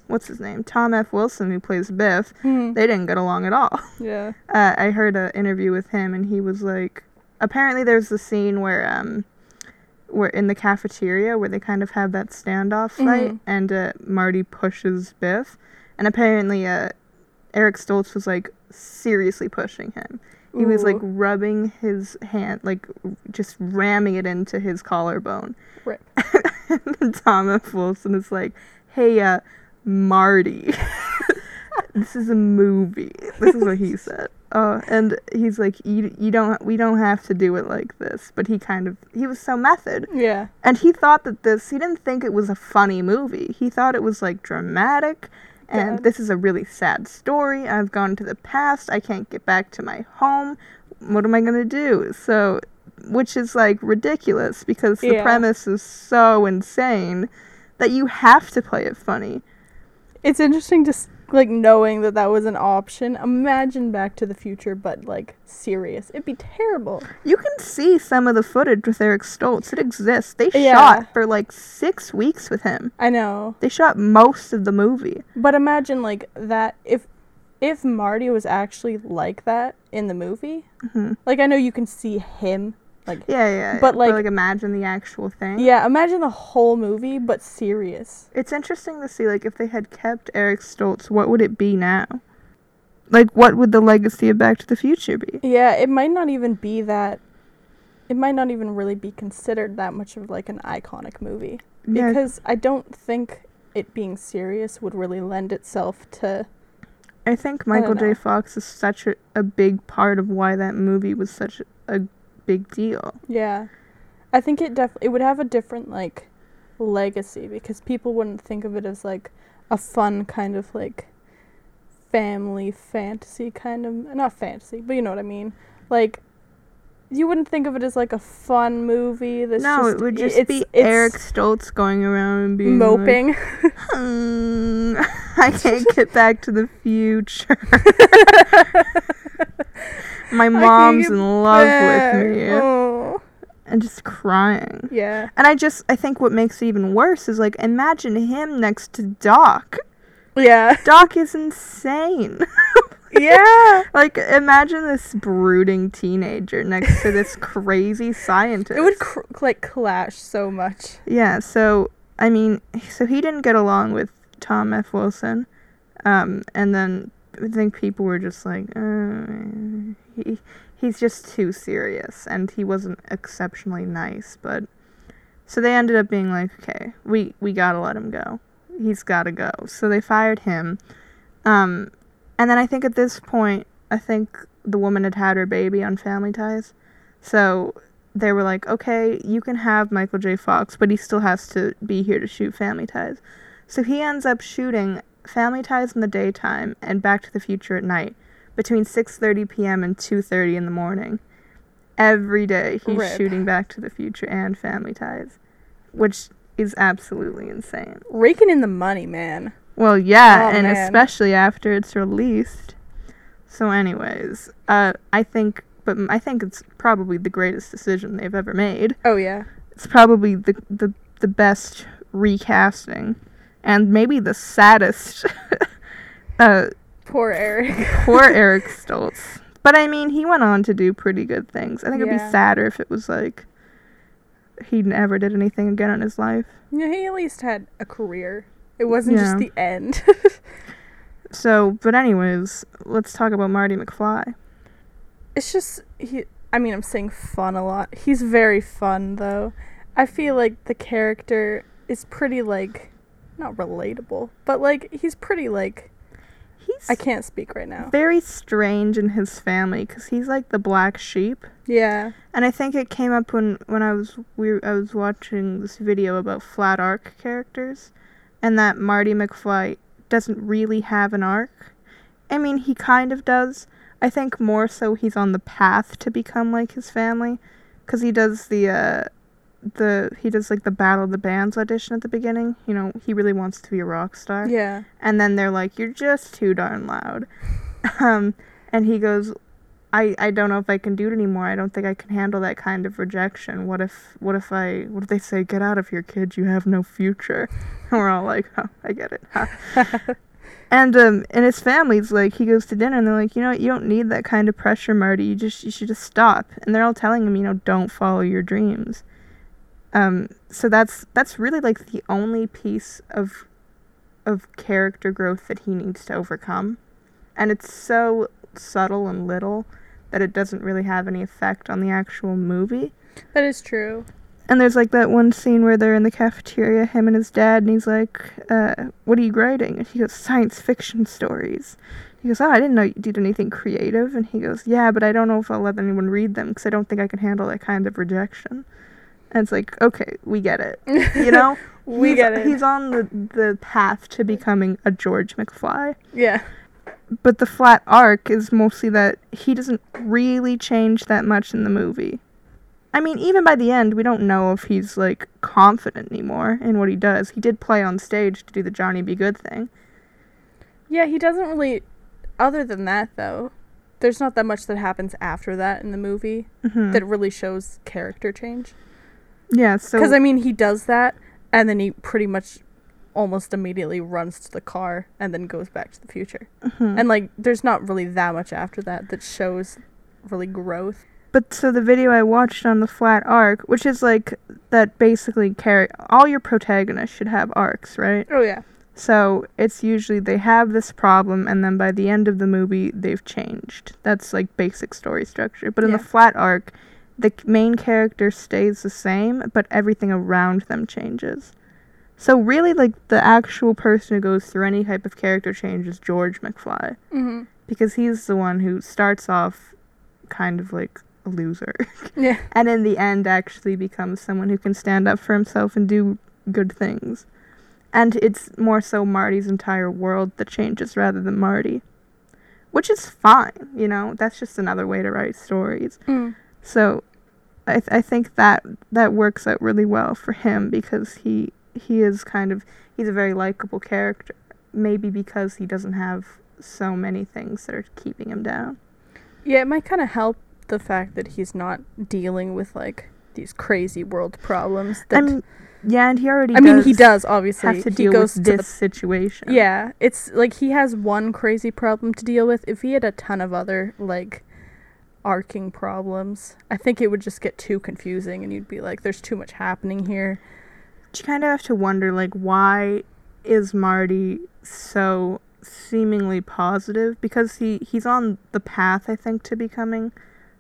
what's his name, Tom F. Wilson, who plays Biff, Hmm. they didn't get along at all. yeah. uh, I heard an interview with him, and he was like, apparently there's the scene where um, where in the cafeteria where they kind of have that standoff fight, Mhm. and uh, Marty pushes Biff, and apparently uh, Eric Stoltz was like seriously pushing him. He was like rubbing his hand, like just ramming it into his collarbone. Rip. and Tom F. Wilson is like, "Hey, uh, Marty, this is a movie." This is what he said. Uh, and he's like, "You, you don't, we don't have to do it like this." But he kind of, he was so method, Yeah. and he thought that this, he didn't think it was a funny movie. He thought it was like dramatic. And God. this is a really sad story. I've gone to the past. I can't get back to my home. What am I going to do? So, which is like ridiculous because the Yeah. premise is so insane that you have to play it funny. It's interesting just like knowing that that was an option. Imagine Back to the Future, but like serious. It'd be terrible. You can see some of the footage with Eric Stoltz. It exists. They Yeah. shot for like six weeks with him. I know, They shot most of the movie. but imagine like that if if Marty was actually like that in the movie. hmm Like I know you can see him. Like Yeah, yeah. But, like- like imagine the actual thing. yeah, imagine the whole movie, but serious. It's interesting to see, like, if they had kept Eric Stoltz, what would it be now? Like, what would the legacy of Back to the Future be? Yeah, it might not even be that. It might not even really be considered that much of like an iconic movie Yeah, because I don't think it being serious would really lend itself to. I think Michael J. Fox is such a, a big part of why that movie was such a big deal. Yeah, I think it def it would have a different like legacy because people wouldn't think of it as like a fun kind of like family fantasy kind of not fantasy, but you know what I mean. Like you wouldn't think of it as like a fun movie. That's no, just, it would just it's, be it's Eric Stoltz going around and being like, moping. "Hmm, I can't get back to the future. My mom's in love with me. Oh. And just crying. Yeah. And I just, I think what makes it even worse is like, imagine him next to Doc. Yeah. Doc is insane. yeah. like, imagine this brooding teenager next to this crazy scientist. It would cr- like clash so much. Yeah, so, I mean, so he didn't get along with Tom F. Wilson. Um, and then I think people were just like, uh, he, he's just too serious, and he wasn't exceptionally nice. But so they ended up being like, okay, we we gotta let him go. He's gotta go. So they fired him. Um, and then I think at this point, I think the woman had had her baby on Family Ties, so they were like, okay, you can have Michael J. Fox, but he still has to be here to shoot Family Ties. So he ends up shooting Family Ties in the daytime and Back to the Future at night between 6:30 p.m. and 2:30 in the morning. Every day he's Rip. shooting Back to the Future and Family Ties, which is absolutely insane. Raking in the money, man. Well, yeah, Oh, and man. especially after it's released. So, anyways, uh, I think, but I think it's probably the greatest decision they've ever made. Oh yeah. It's probably the the the best recasting, and maybe the saddest. uh, Poor Eric. poor Eric Stoltz. But I mean, he went on to do pretty good things. I think it'd be sadder if it was like he never did anything again in his life. Yeah, he at least had a career. It wasn't Yeah. just the end. So, but anyways, let's talk about Marty McFly. it's just he I mean, I'm saying fun a lot. He's very fun though. I feel like the character is pretty like not relatable, but like he's pretty like He's I can't speak right now. very strange in his family because he's like the black sheep. Yeah. And I think it came up when when I was we I was watching this video about flat arc characters, and that Marty McFly doesn't really have an arc. I mean, he kind of does. I think more so he's on the path to become like his family, because he does the uh, the he does like the Battle of the Bands audition at the beginning. You know, he really wants to be a rock star. Yeah. and then they're like you're just too darn loud. Um and he goes i i don't know if i can do it anymore. I don't think i can handle that kind of rejection. What if what if i what if they say get out of here kid. You have no future and we're all like oh i get it. Huh. and um and his family's like he goes to dinner and they're like you know what, you don't need that kind of pressure marty. You just you should just stop. And they're all telling him you know don't follow your dreams um so that's that's really like the only piece of of character growth that he needs to overcome. And it's so subtle and little that it doesn't really have any effect on the actual movie. That is true. And there's like that one scene where they're in the cafeteria, him and his dad, and he's like, uh, What are you writing? And he goes, Science fiction stories. He goes, Oh, I didn't know you did anything creative. And he goes, Yeah, but I don't know if I'll let anyone read them because I don't think I can handle that kind of rejection. And it's like, Okay, we get it. You know? We He's- get it. He's on the, the path to becoming a George McFly. Yeah. But the flat arc is mostly that he doesn't really change that much in the movie. I mean, even by the end, we don't know if he's like confident anymore in what he does. He did play on stage to do the Johnny B. Goode thing. Yeah, he doesn't really other than that though. There's not that much that happens after that in the movie Mhm. that really shows character change. Yeah, so Because I mean, he does that, and then he pretty much almost immediately runs to the car and then goes back to the future. mhm. And like, there's not really that much after that that shows really growth. But so the video I watched on the flat arc, which is like that basically carry all your protagonists should have arcs, right? Oh yeah. So it's usually they have this problem, and then by the end of the movie, they've changed. That's like basic story structure. But in Yeah. the flat arc, the main character stays the same, but everything around them changes. So really, like the actual person who goes through any type of character change is George McFly, Mm-hmm. because he's the one who starts off kind of like a loser, Yeah. and in the end actually becomes someone who can stand up for himself and do good things. And it's more so Marty's entire world that changes rather than Marty. Which is fine, you know, that's just another way to write stories. Mm. So I, th- I think that that works out really well for him because he he is kind of he's a very likable character maybe because he doesn't have so many things that are keeping him down. Yeah, it might kind of help the fact that he's not dealing with like these crazy world problems. That I mean, yeah, and he already I mean, he does obviously. have to he deal goes with this situation. yeah. It's like he has one crazy problem to deal with. If he had a ton of other like arcing problems, I think it would just get too confusing, and you'd be like, "There's too much happening here." you kind of have to wonder like why is Marty so seemingly positive? Because he he's on the path I think to becoming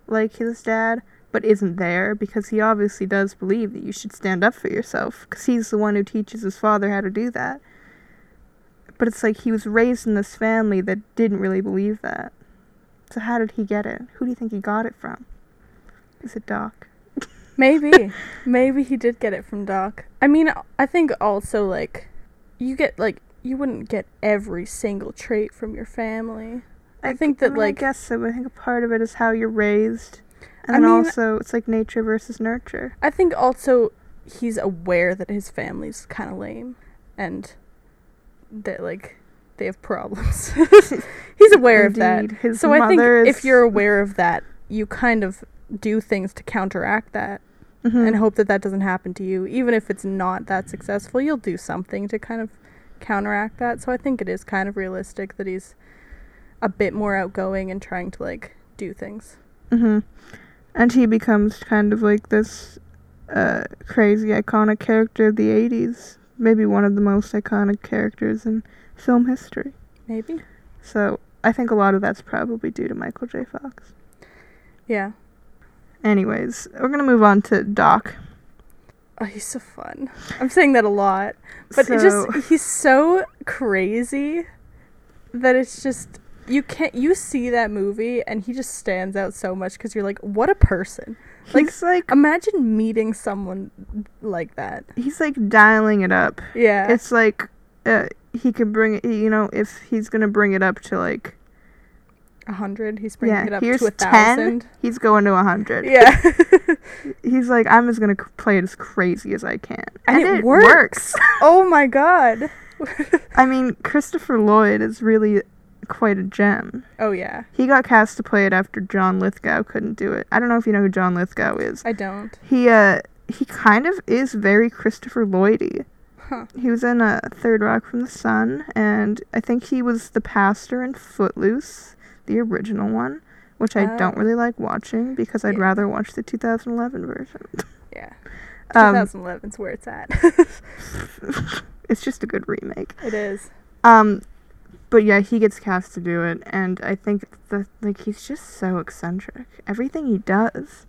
like his dad but isn't there because he obviously does believe that you should stand up for yourself because he's the one who teaches his father how to do that. But it's like he was raised in this family that didn't really believe that so how did he get it who do you think he got it from is it Doc Maybe, maybe he did get it from Doc. I mean, I think also like you get like you wouldn't get every single trait from your family. I think that, mean, like- I guess so. but I think a part of it is how you're raised, and I then mean- also it's like nature versus nurture. I think also he's aware that his family's kind of lame and that like they have problems. he's aware of that. Indeed, His So I think mother if you're aware of that, you kind of do things to counteract that Mhm. and hope that that doesn't happen to you. Even if it's not that successful, you'll do something to kind of counteract that. So I think it is kind of realistic that he's a bit more outgoing and trying to like do things. hmm And he becomes kind of like this uh, crazy iconic character of the 80s. Maybe one of the most iconic characters in film history. Maybe. So I think a lot of that's probably due to Michael J. Fox. Yeah. Anyways, we're going to move on to Doc. Oh, he's so fun. I'm saying that a lot, but it just he's so crazy that it's just you can't you see that movie and he just stands out so much because you're like, what a person. Like, like Imagine meeting someone like that. he's like dialing it up. Yeah. It's like uh, he could bring it. You know, if he's gonna bring it up to like a hundred. He's bringing yeah, it up here's to a thousand. He's going to a hundred. Yeah. He's like, I'm just gonna play it as crazy as I can, And it works. oh my god. I mean, Christopher Lloyd is really quite a gem. Oh yeah. He got cast to play it after John Lithgow couldn't do it. I don't know if you know who John Lithgow is. I don't. He uh he kind of is very Christopher Lloydy. Huh. He was in a Third Rock from the Sun, and I think he was the pastor in Footloose, the original one, which I don't Oh. really like watching because I'd Yeah. rather watch the 2011 version. Yeah. Um, 2011's where it's at. it's just a good remake. it is. Um, but yeah, he gets cast to do it, and I think the like he's just so eccentric. Everything he does,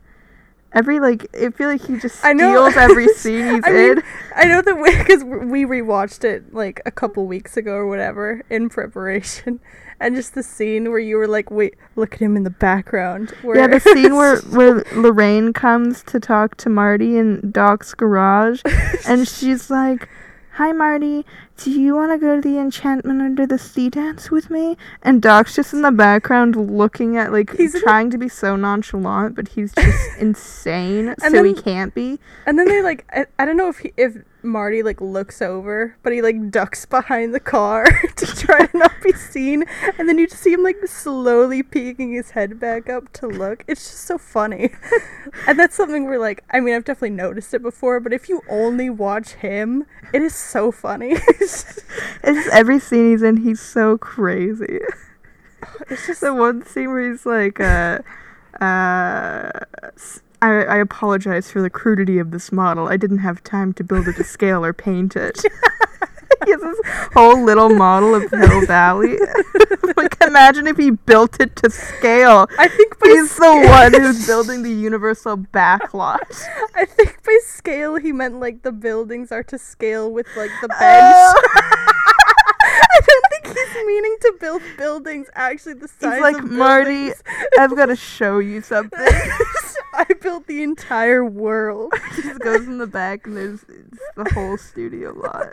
every like, I feel like he just I know. steals every scene he's I mean, in. I know that because we rewatched it like a couple weeks ago or whatever in preparation, and just the scene where you were like, "Wait, look at him in the background." Where Yeah, the scene where where Lorraine comes to talk to Marty in Doc's garage, and she's like, "Hi, Marty. Do you want to go to the Enchantment Under the Sea dance with me?" And Doc's just in the background looking at like He's in- trying to be so nonchalant, but he's just insane, so he can't be. and then they like, I, I don't know if he, if Marty like looks over, but he like ducks behind the car to try to not be seen, and then you just see him like slowly peeking his head back up to look. It's just so funny, and that's something where like, I mean, I've definitely noticed it before, but if you only watch him, it is so funny. It's just every scene he's in, he's so crazy. it's just the one scene where he's like, uh, uh, s- I, I apologize for the crudity of this model. I didn't have time to build it to scale or paint it. he has this whole little model of Hill Valley. like, imagine if he built it to scale. I think by He's the one who's building the universal backlot. I think by scale he meant like the buildings are to scale with like the oh. bench. Oh. I don't think he's meaning to build buildings actually the size He's like, of Marty. I've got to show you something. I built the entire world. he just goes in the back and there's it's the whole studio lot.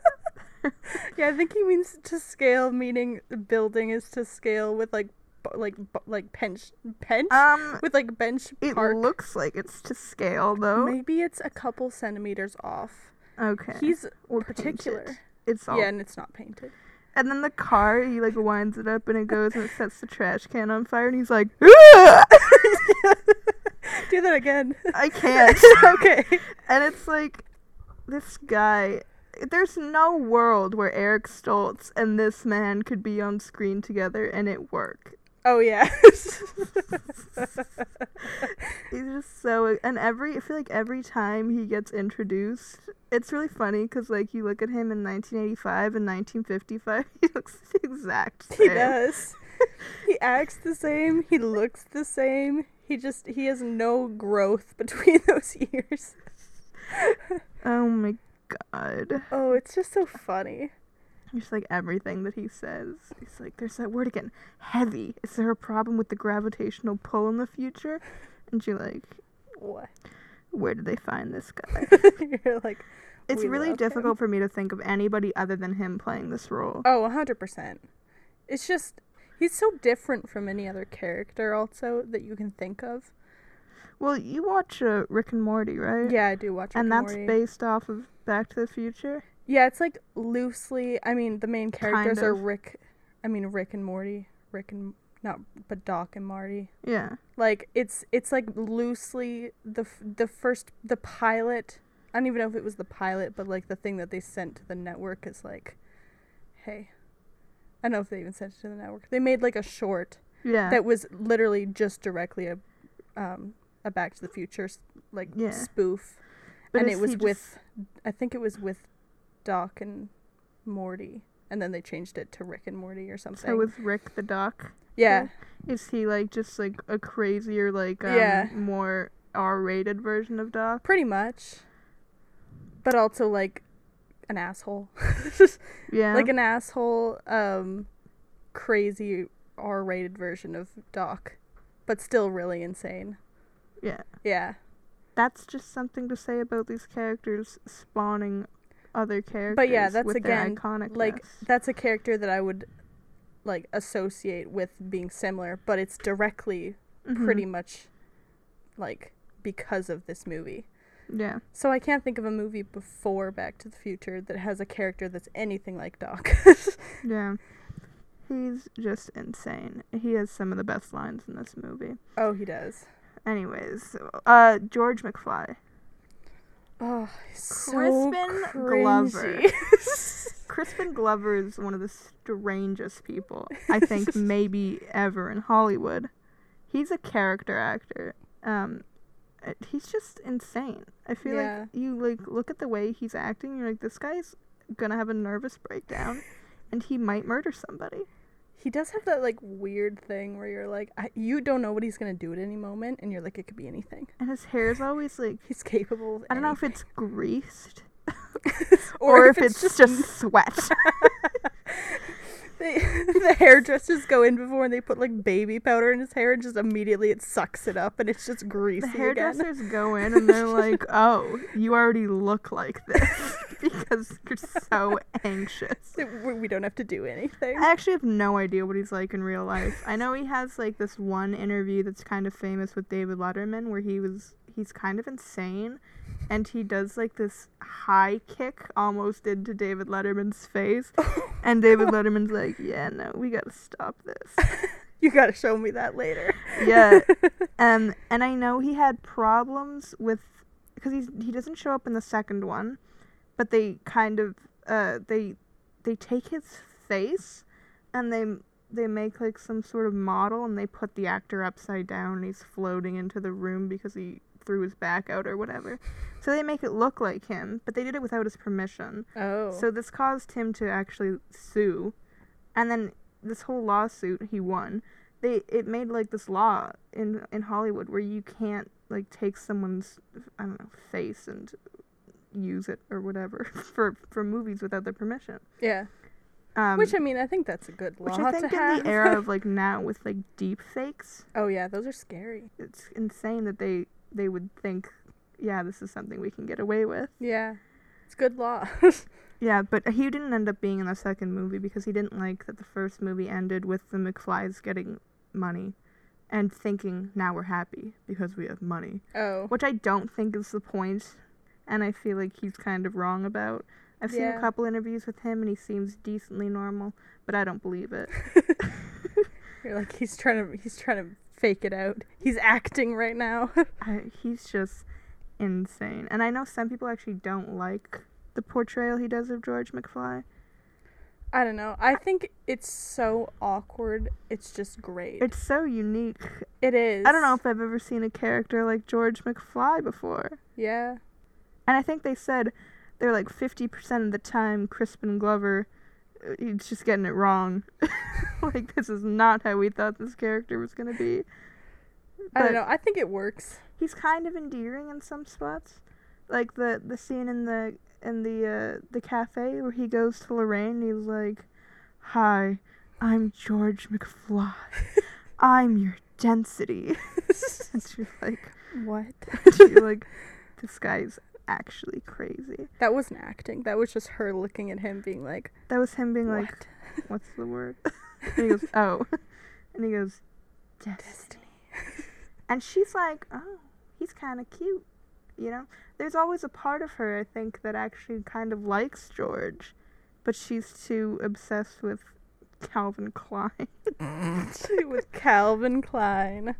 Yeah, I think he means to scale, meaning the building is to scale with like like like bench bench Um, with like bench it park. looks like it's to scale though. Maybe it's a couple centimeters off. Okay. He's Or particular. it. It's all. Yeah, and it's not painted. And then the car, he like winds it up and it goes and it sets the trash can on fire and he's like! Do that again. I can't. okay. and it's like, this guy. There's no world where Eric Stoltz and this man could be on screen together and it work. Oh yeah. He's just so and every I feel like every time he gets introduced, it's really funny because like you look at him in 1985 and 1955, he looks the exact same. he does. he acts the same. He looks the same. He just he has no growth between those years. Oh my god! Oh, it's just so funny. Just like everything that he says, he's like, "There's that word again, heavy. Is there a problem with the gravitational pull in the future?" And you're like, What? "Where did they find this guy?" You're like, It's really love him. difficult for me to think of anybody other than him playing this role. oh, 100%. It's just he's so different from any other character also that you can think of. Well, you watch uh, Rick and Morty, right? Yeah, I do watch Rick and that's Morty. based off of Back to the Future. Yeah, it's like loosely. I mean, the main characters are of. Rick. I mean, Rick and Morty. Rick and not, but Doc and Marty. Yeah. Like it's it's like loosely the f- the first the pilot. I don't even know if it was the pilot, but like the thing that they sent to the network is like, hey, I don't know if they even sent it to the network. They made like a short, Yeah. that was literally just directly a um a Back to the Future like Yeah. spoof, But and it was with I think it was with Doc and Morty, and then they changed it to Rick and Morty or something. so with Rick the Doc. yeah, Is he like just like a crazier, like um, Yeah. more R-rated version of Doc? pretty much, but also like an asshole, Yeah. like an asshole, um, crazy R-rated version of Doc, but still really insane. yeah. Yeah. That's just something to say about these characters spawning other characters. But yeah, that's with again, iconic. like that's a character that I would like associate with being similar, but it's directly Mm-hmm. pretty much like because of this movie. Yeah. So I can't think of a movie before Back to the Future that has a character that's anything like Doc. Yeah. He's just insane. He has some of the best lines in this movie. oh, he does. Anyways, uh, George McFly. Oh, so Crispin Glover. Crispin Glover is one of the strangest people I think maybe ever in Hollywood. He's a character actor. Um, uh, he's just insane. I feel Yeah. like you like look at the way he's acting. You're like, this guy's gonna have a nervous breakdown, and he might murder somebody. He does have that like weird thing where you're like, I, you don't know what he's gonna do at any moment, and you're like, it could be anything. And his hair is always like He's capable. I don't know if it's greased or, or, if, it's, just sweat. They, the hairdressers go in before and they put like baby powder in his hair and just immediately it sucks it up and it's just greasy the again. hairdressers go in and they're like, "Oh, you already look like this because you're so anxious." We don't have to do anything. I actually have no idea what he's like in real life. I know he has like this one interview that's kind of famous with David Letterman where he was he's kind of insane and he does like this high kick almost into David Letterman's face and David Letterman's like, "Yeah, no, we got to stop this." You gotta show me that later. Yeah. Um, and I know he had problems with because he's he doesn't show up in the second one, but they kind of uh they they take his face and they they make like some sort of model and they put the actor upside down and he's floating into the room because he threw his back out or whatever. So they make it look like him, but they did it without his permission. Oh. So this caused him to actually sue, and then this whole lawsuit he won. They it made like this law in in Hollywood where you can't like take someone's I don't know face and use it or whatever for for movies without their permission. yeah. Um, which I mean, I think that's a good law which I think to in have. the era of like now with like deep fakes, oh yeah, those are scary. it's insane that they they would think, yeah, this is something we can get away with. Yeah. It's good law. Yeah, but he didn't end up being in the second movie because he didn't like that the first movie ended with the McFlys getting money and thinking, now we're happy because we have money. oh. Which I don't think is the point, and I feel like he's kind of wrong about. I've seen a couple interviews with him and he seems decently normal, but I don't believe it. You're like he's trying to he's trying to fake it out. He's acting right now. I, he's just insane. And I know some people actually don't like the portrayal he does of George McFly. I don't know. I think it's so awkward. It's just great. It's so unique. it is. I don't know if I've ever seen a character like George McFly before. Yeah. And I think they said they're like 50% of the time Crispin Glover he's just getting it wrong. like this is not how we thought this character was going to be. I don't know. I think it works. He's kind of endearing in some spots. Like the the scene in the in the uh, the cafe where he goes to Lorraine and he's like, "Hi, I'm George McFly. I'm your density." and she's like, What? she's like, "This guy's actually crazy." That wasn't acting. That was just her looking at him being like, That was him being "What?" like, "What's the word?" and he goes, "Oh," and he goes, "Destiny." and she's like, "Oh, he's kind of cute," you know. There's always a part of her I think that actually kind of likes George, but she's too obsessed with Calvin Klein, She with Calvin Klein.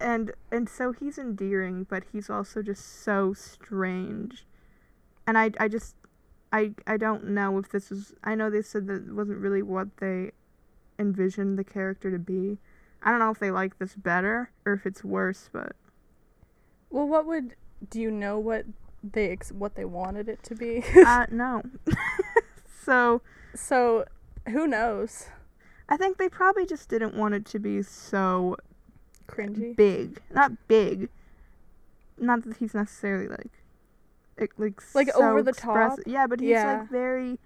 And and so he's endearing, but he's also just so strange, and I I just. I, I don't know if this is I know they said that it wasn't really what they envisioned the character to be, I don't know if they like this better or if it's worse, but Well, what would do you know what they ex- what they wanted it to be? uh, no. so so, who knows? I think they probably just didn't want it to be so Cringy. big, not big. Not that he's necessarily like, like like, Like so over the expressive. top? Yeah, but he's Yeah. like very,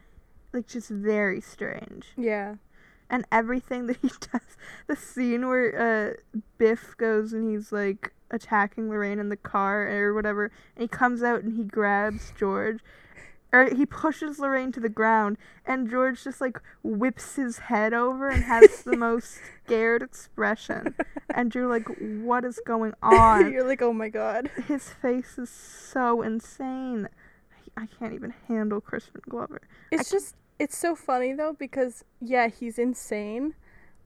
like just very strange. Yeah. and everything that he does. The scene where uh, Biff goes and he's like attacking Lorraine in the car or whatever, and he comes out and he grabs George, or he pushes Lorraine to the ground, and George just like whips his head over and has the most scared expression, and you're like, what is going on? You're like, oh my god. His face is so insane. I I can't even handle Crispin Glover. It's just it's so funny though because yeah, he's insane.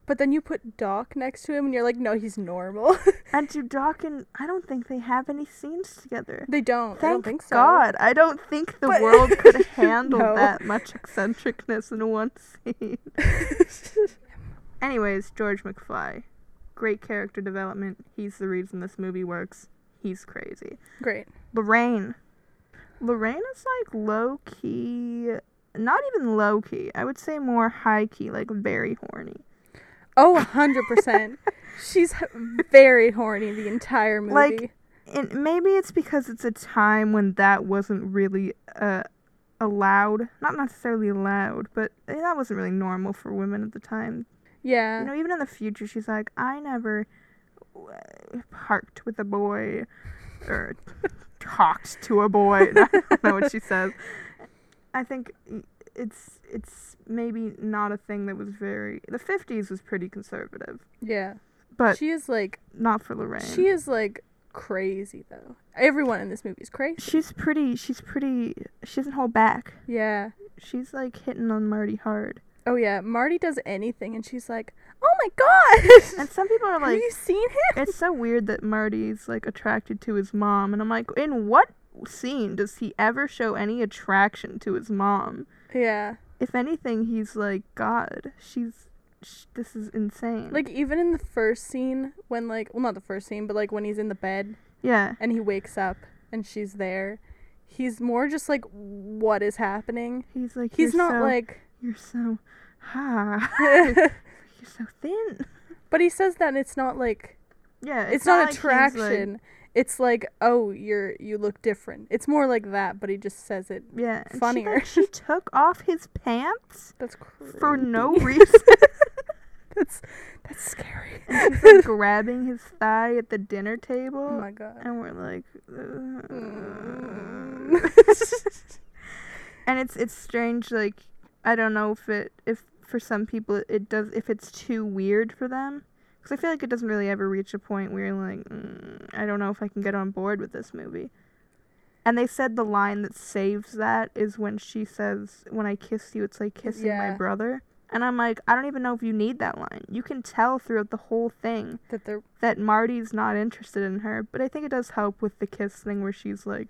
But then you put Doc next to him and you're like, no, he's normal. And to Doc and I don't think they have any scenes together. they don't. I Thank don't think so. God. I don't think the But- world could handle No. that much eccentricness in one scene. Anyways, George McFly. Great character development. He's the reason this movie works. He's crazy. Great. Lorraine. Lorraine is like low key. Not even low key. I would say more high key, like very horny. Oh, 100%. She's very horny the entire movie. Like, and maybe it's because it's a time when that wasn't really uh, allowed. Not necessarily allowed, but that wasn't really normal for women at the time. yeah. You know, even in the future, she's like, I never uh, parked with a boy or talked to a boy. I don't know what she says. I think it's it's maybe not a thing that was very. The 50s was pretty conservative, yeah. but she is like not for Lorraine. she is like crazy though. Everyone in this movie is crazy. She's pretty. She's pretty. She doesn't hold back. Yeah. She's like hitting on Marty hard. Oh yeah, Marty does anything and she's like, "Oh my god." And some people are like Have you seen him? it's so weird that Marty's like attracted to his mom, and I'm like, in what scene does he ever show any attraction to his mom? Yeah. If anything, he's like, God, she's. Sh- this is insane. Like even in the first scene when like well not the first scene but like when he's in the bed yeah, and he wakes up and she's there, he's more just like what is happening. he's like. He's not so- like You're so. Ha. you're so thin. but he says that and it's not like Yeah, it's, not, like he's, like- attraction. It's like oh you're you look different. It's more like that but he just says it. yeah, she, funnier. like, she took off his pants That's crazy. for no reason. That's that's scary. and she's like grabbing his thigh at the dinner table. oh my god. and we're like and it's it's strange like i don't know if it if for some people it does if it's too weird for them because i feel like it doesn't really ever reach a point where you're like mm, i don't know if i can get on board with this movie. And they said the line that saves that is when she says when i kiss you it's like kissing my brother. And i'm like i don't even know if you need that line. You can tell throughout the whole thing that they're that Marty's not interested in her, but I think it does help with the kiss thing where she's like,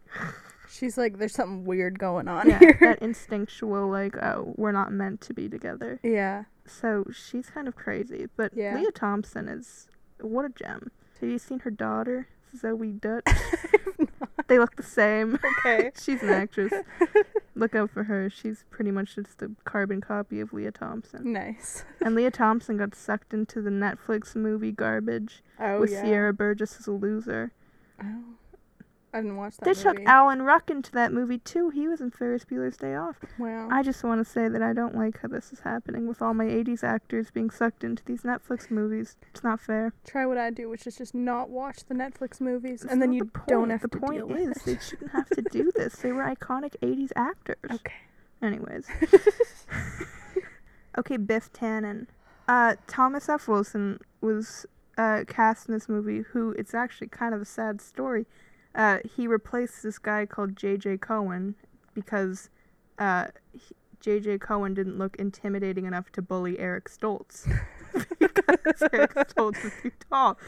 she's like there's something weird going on yeah, here. that instinctual like, oh, we're not meant to be together. yeah. So she's kind of crazy, but Yeah. Lea Thompson is what a gem. Have you seen her daughter, Zoey Deutch? they look the same. Okay. she's an actress. look out for her. She's pretty much just a carbon copy of Lea Thompson. Nice. And Lea Thompson got sucked into the Netflix movie Garbage Oh with yeah. Sierra Burgess Is a Loser. Oh. I didn't watch that They movie. took Alan Ruck into that movie too. He was in Ferris Bueller's Day Off. wow. I just want to say that I don't like how this is happening with all my 80s actors being sucked into these Netflix movies. It's not fair. Try what I do, which is just not watch the Netflix movies, That's and then you the don't have the to point deal is with they it. shouldn't have to do this. They were iconic 80s actors. Okay. Anyways. okay, Biff Tannen. Uh, Thomas F. Wilson was uh, cast in this movie, who it's actually kind of a sad story. Uh, he replaced this guy called J.J. Cohen because uh, he- J.J. Cohen didn't look intimidating enough to bully Eric Stoltz. because Eric Stoltz was too tall.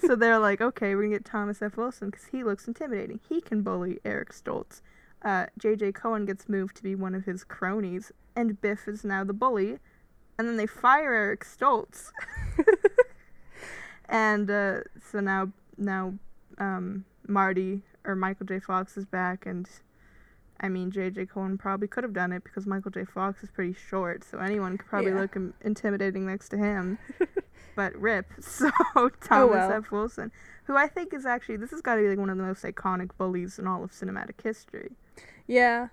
So they're like, okay, we're going to get Thomas F. Wilson because he looks intimidating. He can bully Eric Stoltz uh, J.J. Cohen gets moved to be one of his cronies, and Biff is now the bully. And then they fire Eric Stoltz. and uh, so now now um, Marty or Michael J. Fox is back, and I mean J.J. Cohen probably could have done it because Michael J. Fox is pretty short, so anyone could probably Yeah. look im- intimidating next to him. but rip. So Thomas well. F. Wilson, who I think is actually this has got to be like one of the most iconic bullies in all of cinematic history Yeah.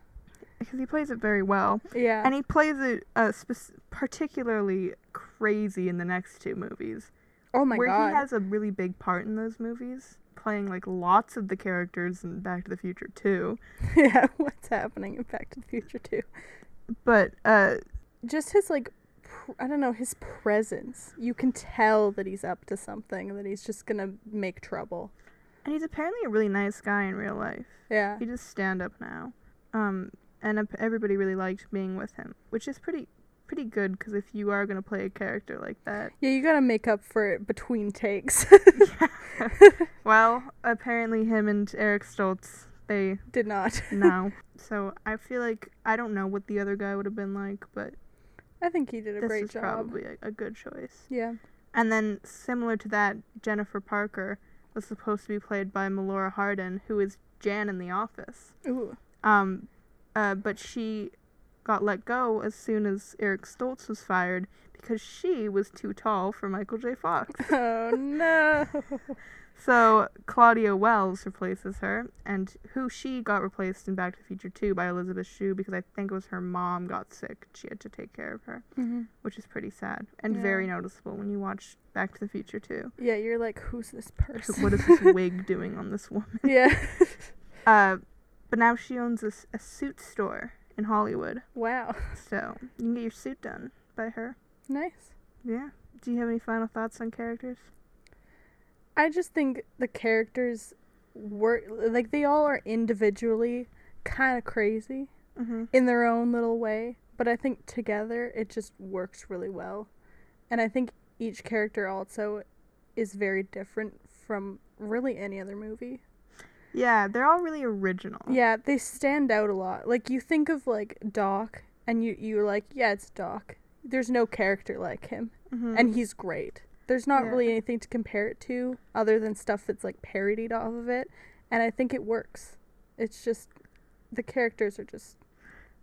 because he plays it very well, Yeah. and he plays it uh, spec- particularly crazy in the next two movies oh my where god. Where he has a really big part in those movies, playing like lots of the characters in Back to the Future too. yeah. What's happening in Back to the Future too? But uh, Just his like, pr- I don't know, his presence. You can tell that he's up to something. That he's just gonna make trouble. and he's apparently a really nice guy in real life. Yeah. He just stand up now, um, and everybody really liked being with him, which is pretty pretty good because if you are gonna play a character like that, Yeah. You gotta make up for it between takes. yeah. well, apparently him and Eric Stoltz they Did not. know. so I feel like I don't know what the other guy would have been like, but I think he did a great job. probably a, a good choice. Yeah. And then, similar to that, Jennifer Parker was supposed to be played by Melora Hardin, who is Jan in The Office. Ooh. Um, uh, but she got let go as soon as Eric Stoltz was fired because she was too tall for Michael J. Fox. Oh no. so Claudia Wells replaces her, and who she got replaced in Back to the Future 2 by Elizabeth Shue because I think it was her mom got sick. She had to take care of her, hmm which is pretty sad and very noticeable when you watch Back to the Future 2. Yeah, you're like, who's this person? what is this wig doing on this woman? yeah. Uh, but now she owns a suit store in Hollywood, wow. so you can get your suit done by her. Nice. Yeah. Do you have any final thoughts on characters? I just think the characters work like they all are individually kind of crazy Mm-hmm. in their own little way, but I think together it just works really well. And I think each character also is very different from really any other movie. Yeah, they're all really original. Yeah, they stand out a lot. Like you think of like Doc and you you're like, yeah, it's Doc. There's no character like him Mhm. and he's great. There's not Yeah. really anything to compare it to other than stuff that's like parodied off of it, and I think it works. It's just the characters are just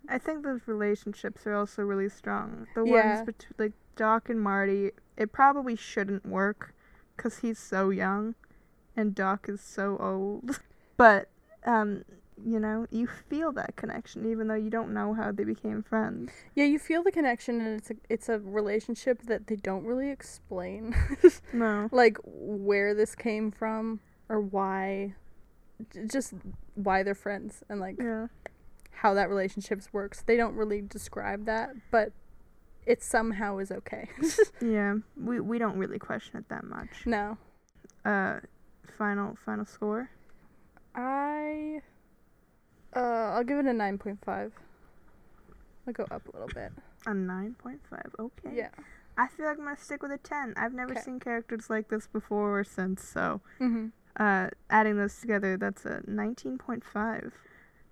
I think those relationships are also really strong. The Yeah. ones between like Doc and Marty, it probably shouldn't work because he's so young, and Doc is so old. but um, you know, you feel that connection even though you don't know how they became friends. yeah. You feel the connection, and it's a it's a relationship that they don't really explain, No. like where this came from or why, just why they're friends and like Yeah. how that relationships works. They don't really describe that, but it somehow is okay. Yeah. We we don't really question it that much. no, Uh, final final score. I uh I'll give it a 9.5. I'll go up a little bit. A nine point five. Okay. Yeah. I feel like I'm gonna stick with a ten. I've never 'Kay. seen characters like this before or since, so Mhm. uh, adding those together, that's a nineteen point five.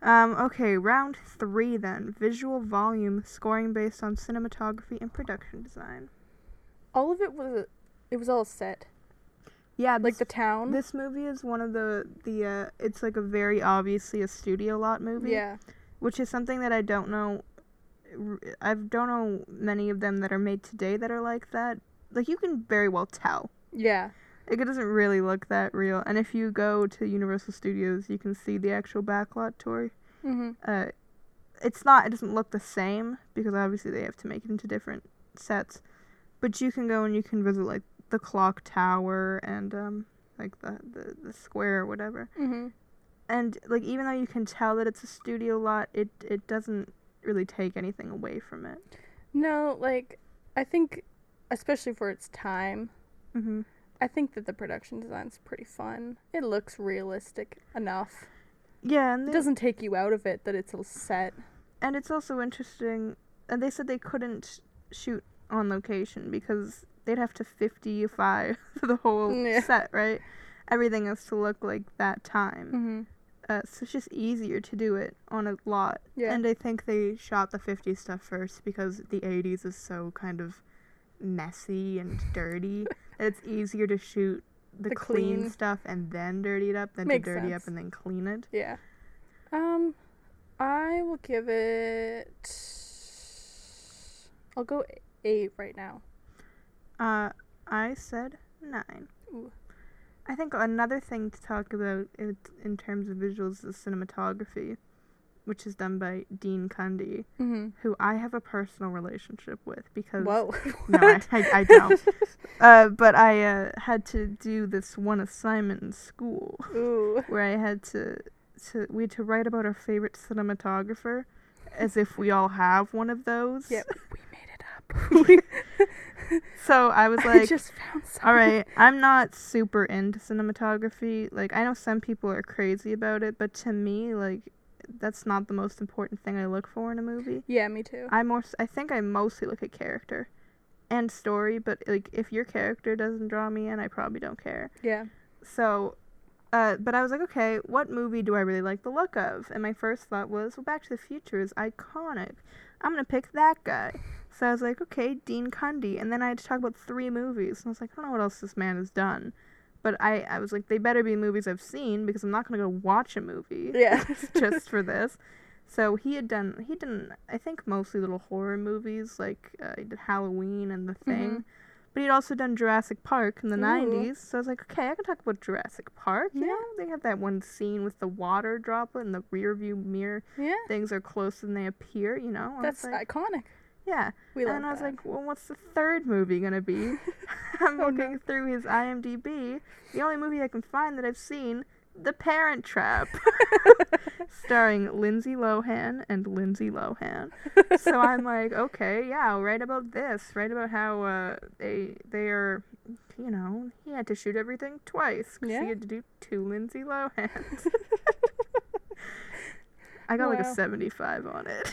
Um, okay, round three then. Visual volume scoring based on cinematography and production design. All of it was it was all set. Yeah, Like the town. this movie is one of the the uh, it's like a very obviously a studio lot movie. yeah. which is something that I don't know. I don't know many of them that are made today that are like that. Like you can very well tell. Yeah. Like it doesn't really look that real. And if you go to Universal Studios, you can see the actual backlot tour. Mhm. Uh, it's not. It doesn't look the same because obviously they have to make it into different sets. But you can go and you can visit like the clock tower and um like the the, the square or whatever. Mhm. And like even though you can tell that it's a studio lot, it it doesn't really take anything away from it. No, like I think especially for its time, Mm-hmm. I think that the production design's pretty fun. It looks realistic enough. Yeah, and It doesn't take you out of it that it's a set. and it's also interesting. And they said they couldn't shoot on location because they'd have to 55 the whole Yeah. set, right? Everything has to look like that time. Mhm. Uh, so it's just easier to do it on a lot. Yeah. And I think they shot the 50s stuff first because the 80s is so kind of messy and dirty. it's easier to shoot the, The clean, clean. stuff and then dirty it up than Makes to dirty sense. up and then clean it. Yeah. Um, I will give it. I'll go eight right now. Uh, I said nine. Ooh. I think another thing to talk about in, in terms of visuals is cinematography, which is done by Dean Cundey, Mm-hmm. who I have a personal relationship with because Whoa. no, I, I, I don't. uh, but I uh, had to do this one assignment in school Ooh. where I had to to we had to write about our favorite cinematographer, as if we all have one of those. Yeah, we made it up. So I was I like, just found all right, I'm not super into cinematography. Like I know some people are crazy about it, but to me, like that's not the most important thing I look for in a movie. Yeah, me too. I more I think I mostly look at character and story, but like if your character doesn't draw me in, I probably don't care. Yeah. So, uh, but I was like, okay, what movie do I really like the look of? And my first thought was, well, Back to the Future is iconic. I'm gonna pick that guy. So I was like, okay, Dean Cundey. And then I had to talk about three movies, and I was like, I don't know what else this man has done. But I, I was like, they better be movies I've seen because I'm not gonna go watch a movie Yeah. just for this. So he had done, he done, I think mostly little horror movies, like uh, he did Halloween and The Thing. Mhm. But he'd also done Jurassic Park in the Ooh. 90s. So I was like, okay, I can talk about Jurassic Park. You Yeah. know, they have that one scene with the water droplet and the rear view mirror. Yeah. Things are closer than they appear, you know? That's like, iconic. Yeah. We love and I was that. like, well, what's the third movie going to be? I'm Oh, no. looking through his IMDb. The only movie I can find that I've seen, The Parent Trap, starring Lindsay Lohan and Lindsay Lohan. so I'm like, okay, yeah, I'll write about this. Write about how uh, they they are, you know, he had to shoot everything twice because Yeah. he had to do two Lindsay Lohans. I got like a 75 on it.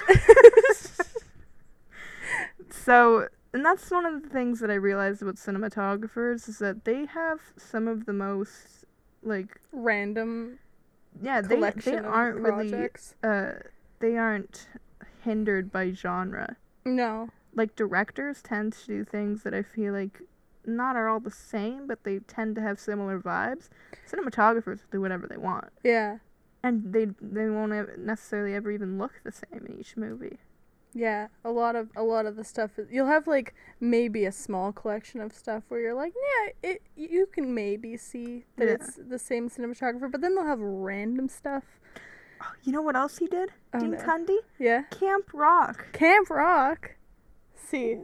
So, and that's one of the things that I realized about cinematographers is that they have some of the most like Random yeah they they aren't really uh they aren't hindered by genre. No. Like directors tend to do things that I feel like not are all the same, but they tend to have similar vibes. Cinematographers do whatever they want, Yeah. and they they won't necessarily ever even look the same in each movie. Yeah, a lot of a lot of the stuff is, you'll have like maybe a small collection of stuff where you're like, yeah, it you can maybe see that Yeah. it's the same cinematographer, but then they'll have random stuff. Oh, you know what else he did? Oh, Dean no. Cundey, Yeah, Camp Rock. Camp Rock. See,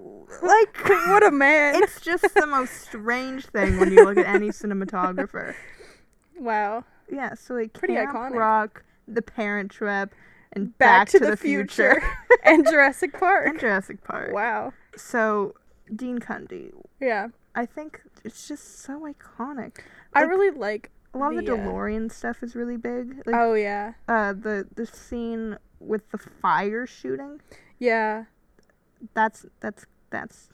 Like what a man! it's just the most strange thing when you look at any cinematographer. wow. Yeah, so like Pretty Camp iconic. Rock, The Parent Trap, and Back, to, the, future, and Jurassic Park. and Jurassic Park. wow. So Dean Cundey, Yeah, I think it's just so iconic. I really like. A lot of the The, uh, DeLorean stuff is really big. Like oh yeah, uh the the scene with the fire shooting, yeah, that's that's that's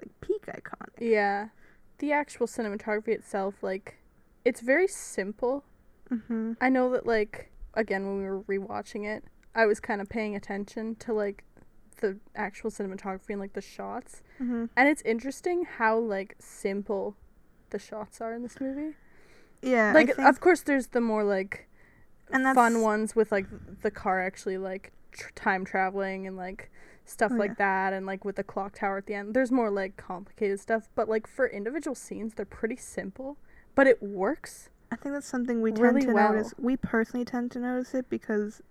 like peak iconic. yeah. The actual cinematography itself, like, it's very simple. Mhm. I know that like again when we were rewatching it, I was kind of paying attention to like the actual cinematography and like the shots. Mhm. And it's interesting how like simple the shots are in this movie. Yeah. Like think- of course there's the more like and fun ones with like the car actually like tr- time traveling and like stuff Oh, like yeah. that and like with the clock tower at the end. There's more like complicated stuff, but like for individual scenes they're pretty simple, but it works. I think that's something we tend really to well. notice. We personally tend to notice it because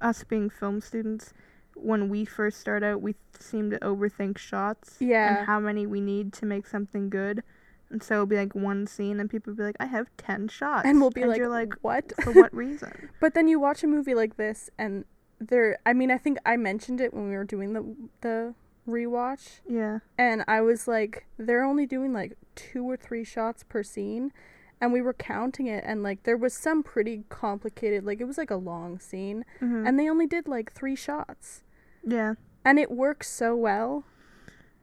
us being film students, when we first start out, we seem to overthink shots Yeah. and how many we need to make something good. And so it'll be like one scene, and people will be like, "I have ten shots," And we'll be like, you're like, what? "For what reason?" But then you watch a movie like this, and there. I mean, I think I mentioned it when we were doing the the rewatch, yeah, and I was like, they're only doing like two or three shots per scene, and we were counting it, and like there was some pretty complicated. Like it was like a long scene, hmm and they only did like three shots, yeah. and it works so well.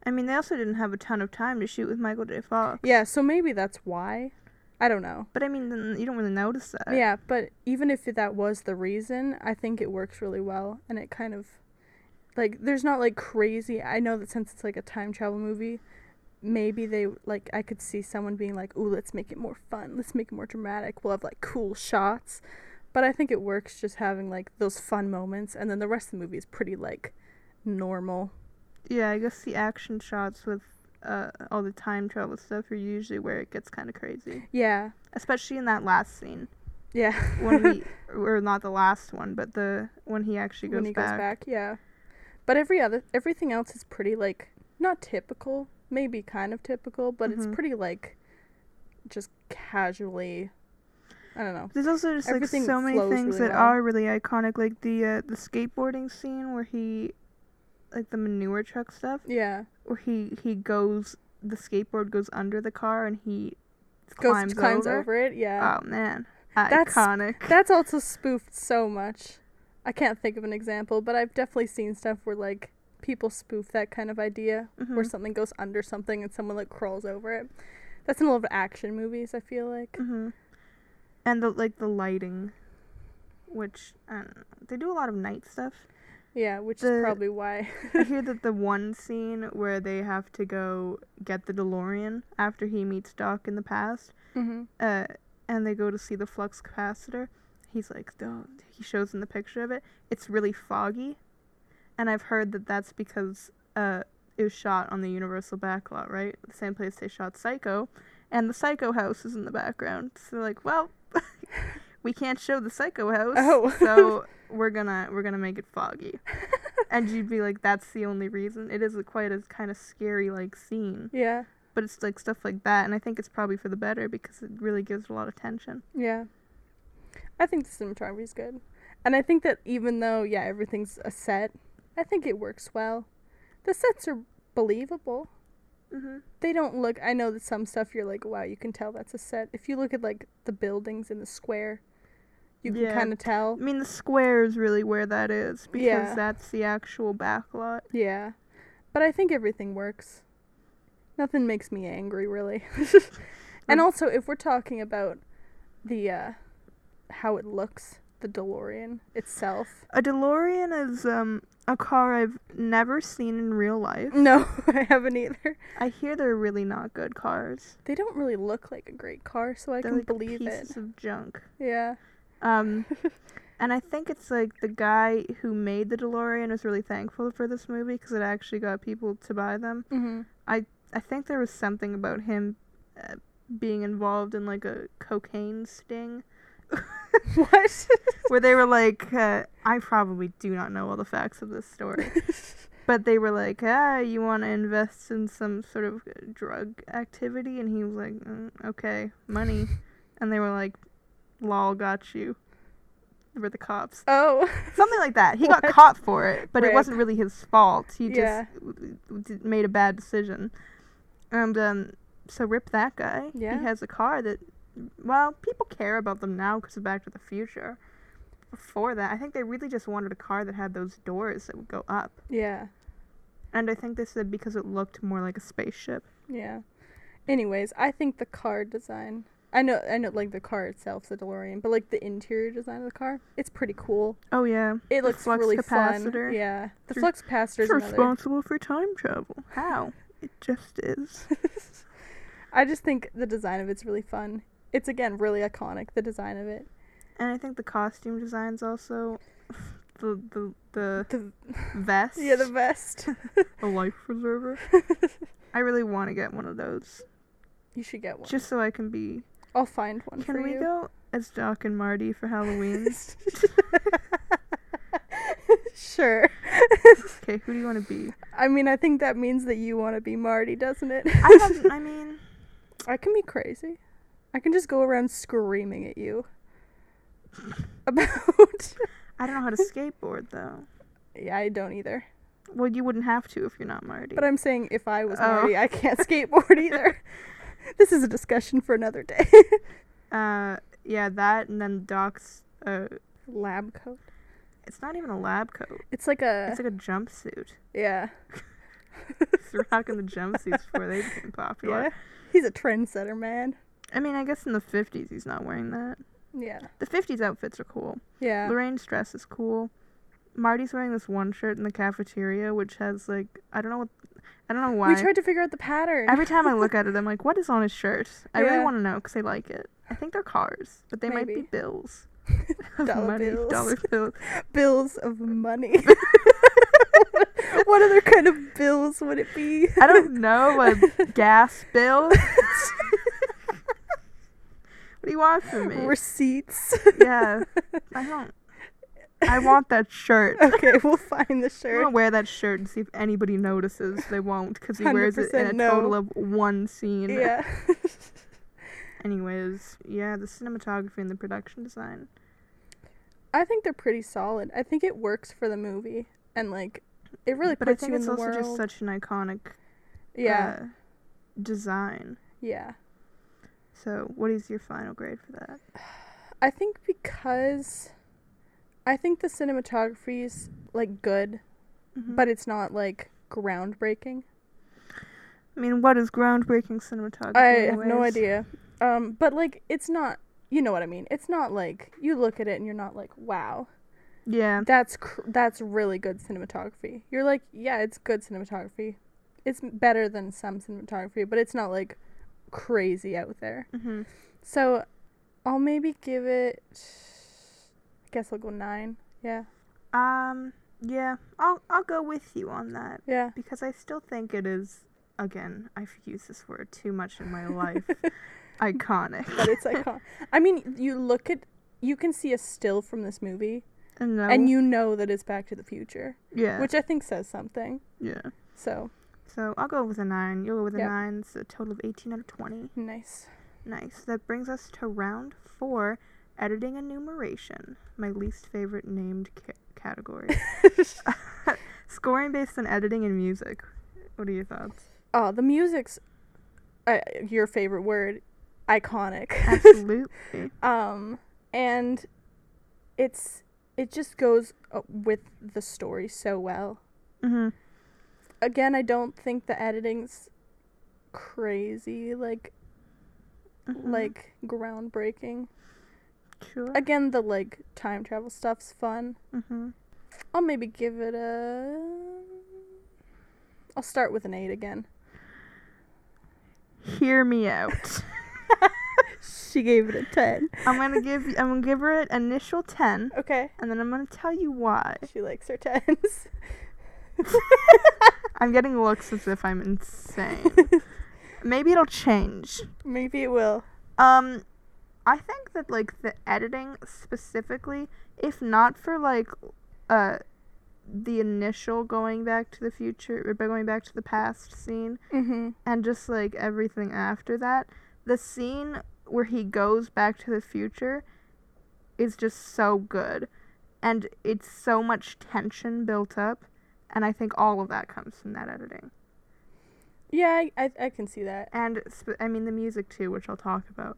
I mean, they also didn't have a ton of time to shoot with Michael J. Fox. Yeah, so maybe that's why. I don't know. But I mean, then you don't really notice that. Yeah, but even if that was the reason, I think it works really well, and it kind of, like, there's not like crazy. I know that since it's like a time travel movie, maybe they like I could see someone being like, "Ooh, let's make it more fun. Let's make it more dramatic. We'll have like cool shots." But I think it works just having like those fun moments and then the rest of the movie is pretty like normal. Yeah, I guess the action shots with uh, all the time travel stuff are usually where it gets kind of crazy, Yeah. especially in that last scene Yeah. when he, or not the last one, but the when he actually goes when he back. goes back, yeah. But every other everything else is pretty like not typical, maybe kind of typical, but it's Mhm. pretty like just casually I don't know. There's also just like so many things really that well. are really iconic, like the uh, the skateboarding scene where he, like the manure truck stuff, Yeah. where he he goes, the skateboard goes under the car and he Goes climbs, climbs over. over, it, yeah. Oh man, That's- iconic. That's also spoofed so much. I can't think of an example, but I've definitely seen stuff where like people spoof that kind of idea where Mhm. something goes under something and someone like crawls over it. That's in a lot of action movies, I feel like. hmm And the like the lighting, which know, they do a lot of night stuff. Yeah, which The- is probably why. I hear that the one scene where they have to go get the DeLorean after he meets Doc in the past, hmm uh, and they go to see the flux capacitor. He's like, oh, he shows in the picture of it. It's really foggy, and I've heard that that's because uh, it was shot on the Universal backlot, right? The same place they shot Psycho, and the Psycho house is in the background. So like, well, we can't show the Psycho house, Oh. so we're gonna we're gonna make it foggy. and you'd be like, that's the only reason. It is a, quite a kind of scary like scene, Yeah. but it's like stuff like that, and I think it's probably for the better because it really gives a lot of tension. Yeah. I think the cinematography is good. And I think that even though, yeah, everything's a set, I think it works well. The sets are believable. Mm-hmm. They don't look, I know that some stuff you're like, wow, you can tell that's a set. If you look at like the buildings in the square, you can Yeah. kind of tell. I mean, the square is really where that is because Yeah. that's the actual backlot. Yeah. But I think everything works. Nothing makes me angry, really. and Mm. also, if we're talking about the, uh, how it looks, the DeLorean itself. A DeLorean is um a car I've never seen in real life. No, I haven't either. I hear they're really not good cars. They don't really look like a great car, so I they're can like believe pieces it. of junk. Yeah. Um, and I think it's like the guy who made the DeLorean was really thankful for this movie because it actually got people to buy them. hmm I think there was something about him uh, being involved in like a cocaine sting what? where they were like, uh, I probably do not know all the facts of this story, but they were like, ah, you want to invest in some sort of uh, drug activity, and he was like, mm, okay, money, and they were like, lol, got you. They were the cops, oh. something like that. He got caught for it, but it wasn't really his fault. He just Yeah. w- w- d- made a bad decision, and um, so rip that guy. Yeah. He has a car that, well, people care about them now because of Back to the Future. Before that, I think they really just wanted a car that had those doors that would go up. Yeah. And I think they said because it looked more like a spaceship. Yeah. Anyways, I think the car design. I know, I know, like the car itself, the DeLorean, but like the interior design of the car, it's pretty cool. Oh yeah. It The looks flux really capacitor. fun. Yeah, the It's flux capacitor is responsible for time travel. How? it just is. I just think the design of it's really fun. It's again really iconic. The design of it. And I think the costume designs also. The the the The vest. yeah, the vest. a life preserver. I really want to get one of those, you should get one. just so I can be. I'll find one Can we you. go as Doc and Marty for Halloween? sure. okay, who do you want to be? I mean, I think that means that you want to be Marty, doesn't it? I have. I mean, I can be crazy. I can just go around screaming at you about. I don't know how to skateboard though. yeah, I don't either. Well, you wouldn't have to if you're not Marty. But I'm saying if I was Oh. Marty, I can't skateboard either. this is a discussion for another day. uh, yeah, that and then Doc's. Uh, Lab coat. it's not even a lab coat. It's like a It's like a jumpsuit. yeah. He's rocking the jumpsuits before they became popular. Yeah. He's a trendsetter, man. I mean, I guess in the 50s he's not wearing that. Yeah. The 50s outfits are cool. Yeah. Lorraine's dress is cool. Marty's wearing this one shirt in the cafeteria, which has like I don't know what I don't know why. We tried to figure out the pattern. Every time I look at it, I'm like, what is on his shirt? I really want to know because I like it. I think they're cars, but they might be bills. Of Dollar money, bills. Dollar bills. bills of money. what other kind of bills would it be? I don't know. A gas bill. What do you want from me? Receipts. yeah, I don't. I want that shirt. okay, we'll find the shirt. I'm gonna wear that shirt and see if anybody notices. They won't because he wears it in a no. total of one scene. Yeah. Anyways, yeah, the cinematography and the production design. I think they're pretty solid. I think it works for the movie and like it really but I puts think you in it's the also world. just such an iconic yeah. uh, design. yeah. So, what is your final grade for that? I think because I think the cinematography is like good, Mhm. but it's not like groundbreaking. I mean, what is groundbreaking cinematography? I have no idea. Um, but like it's not. You know what I mean? It's not like you look at it and you're not like, wow, Yeah, that's cr- that's really good cinematography. You're like, yeah, it's good cinematography. It's better than some cinematography, but it's not like crazy out there. hmm So, I'll maybe give it. I guess I'll go nine. Yeah, Um, yeah, I'll I'll go with you on that yeah. because I still think it is. Again, I've used this word too much in my life. Iconic. But it's iconic. I mean, you look at, you can see a still from this movie, And, and you know that it's Back to the Future, yeah, which I think says something. yeah. So So I'll go with a nine. You'll go with a Yep. nine. It's a total of eighteen out of twenty. nice. Nice. That brings us to round four, editing and numeration. My least favorite named ca- category. Scoring based on editing and music. What are your thoughts? Oh, the music's uh, your favorite word, iconic. Absolutely. um, and it's it just goes uh, with the story so well. Mm hmm Again, I don't think the editing's crazy, like Mm-hmm. like groundbreaking. sure. Again, the like time travel stuff's fun. hmm I'll maybe give it a. I'll start with an eight again. Hear me out. She gave it a ten. I'm gonna give I'm gonna give her an initial ten, Okay. and then I'm gonna tell you why. She likes her tens. I'm getting looks as if I'm insane. Maybe it'll change. Maybe it will. Um, I think that like the editing specifically, if not for like, uh, the initial going back to the future or by going back to the past scene, Mm-hmm. and just like everything after that, the scene where he goes back to the future is just so good, and it's so much tension built up, and I think all of that comes from that editing. Yeah, I, I, I can see that. and sp- I mean the music too, which I'll talk about.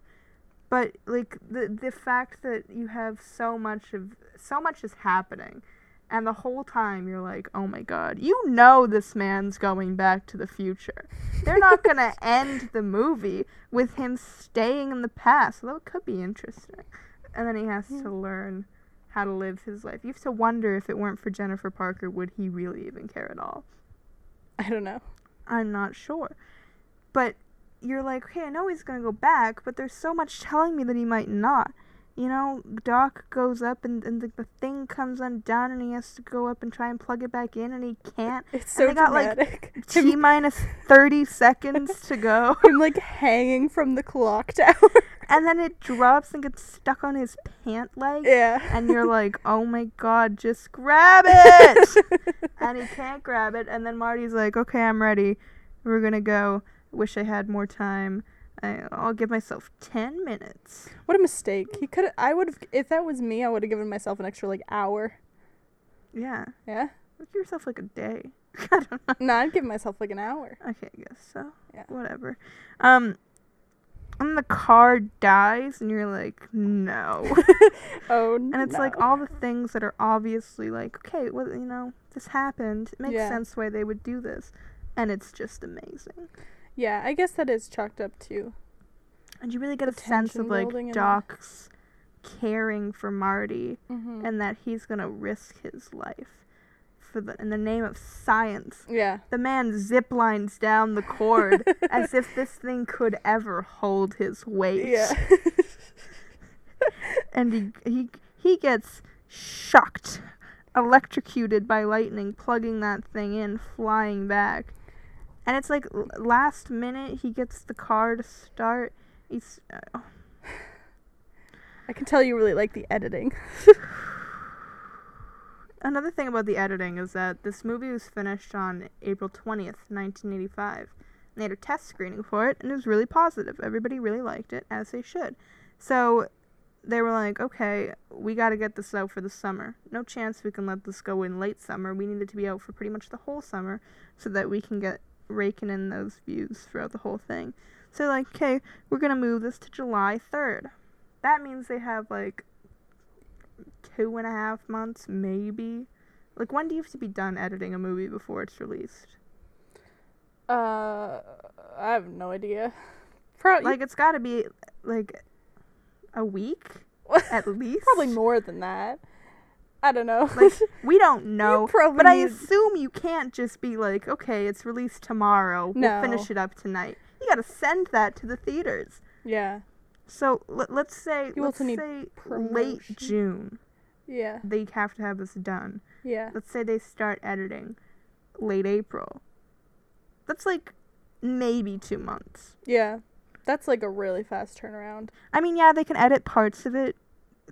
But like the the fact that you have so much of so much is happening, and the whole time you're like, oh my god, you know this man's going back to the future. They're not gonna end the movie with him staying in the past, although it could be interesting. And then he has to learn how to live his life. You have to wonder if it weren't for Jennifer Parker, would he really even care at all? I don't know. I'm not sure. But you're like, okay, I know he's gonna go back, but there's so much telling me that he might not. You know, Doc goes up and, and the, the thing comes undone and he has to go up and try and plug it back in and he can't. It's And so they got, like, dramatic. T minus 30 seconds to go. I'm like hanging from the clock tower. And then it drops and gets stuck on his pant leg. yeah. And you're like, oh my god, just grab it! and he can't grab it. And then Marty's like, okay, I'm ready. We're gonna go. Wish I had more time. I, I'll give myself 10 minutes. what a mistake. He could. I would have. If that was me, I would have given myself an extra like hour. Yeah. Yeah. Give yourself like a day. I don't know. No, I'd give myself like an hour. Okay, I guess so. Yeah. Whatever. Um, and the car dies, and you're like, no. Oh, and it's like all the things that are obviously like, okay, well, you know, this happened. It makes Yeah. sense why they would do this. And it's just amazing. Yeah, I guess that is chalked up too. And you really get a sense of like building and the- Doc's caring for Marty Mm-hmm. and that he's gonna risk his life for the in the name of science. yeah. The man ziplines down the cord as if this thing could ever hold his weight. Yeah. And he he he gets shocked, electrocuted by lightning, plugging that thing in, flying back. And it's like last minute he gets the car to start. He's uh, I can tell you really like the editing. Another thing about the editing is that this movie was finished on April 20th, 1985. And they had a test screening for it, and it was really positive. Everybody really liked it, as they should. So they were like, okay, we got to get this out for the summer. No chance we can let this go in late summer. We need it to be out for pretty much the whole summer so that we can get raking in those views throughout the whole thing. So, like, okay, we're going to move this to July 3rd. That means they have, like, two and a half months, maybe. Like, when do you have to be done editing a movie before it's released? Uh, I have no idea. Probably Like, it's got to be, like, a week at least. probably more than that. I don't know. Like, we don't know. probably But I assume you can't just be like, okay, it's released tomorrow. We'll finish it up tonight. You gotta send that to the theaters. yeah. So let, let's say, You let's say late. June. Yeah. They have to have this done. Yeah. Let's say they start editing late April. That's like maybe two months. Yeah. That's like a really fast turnaround. I mean, yeah, they can edit parts of it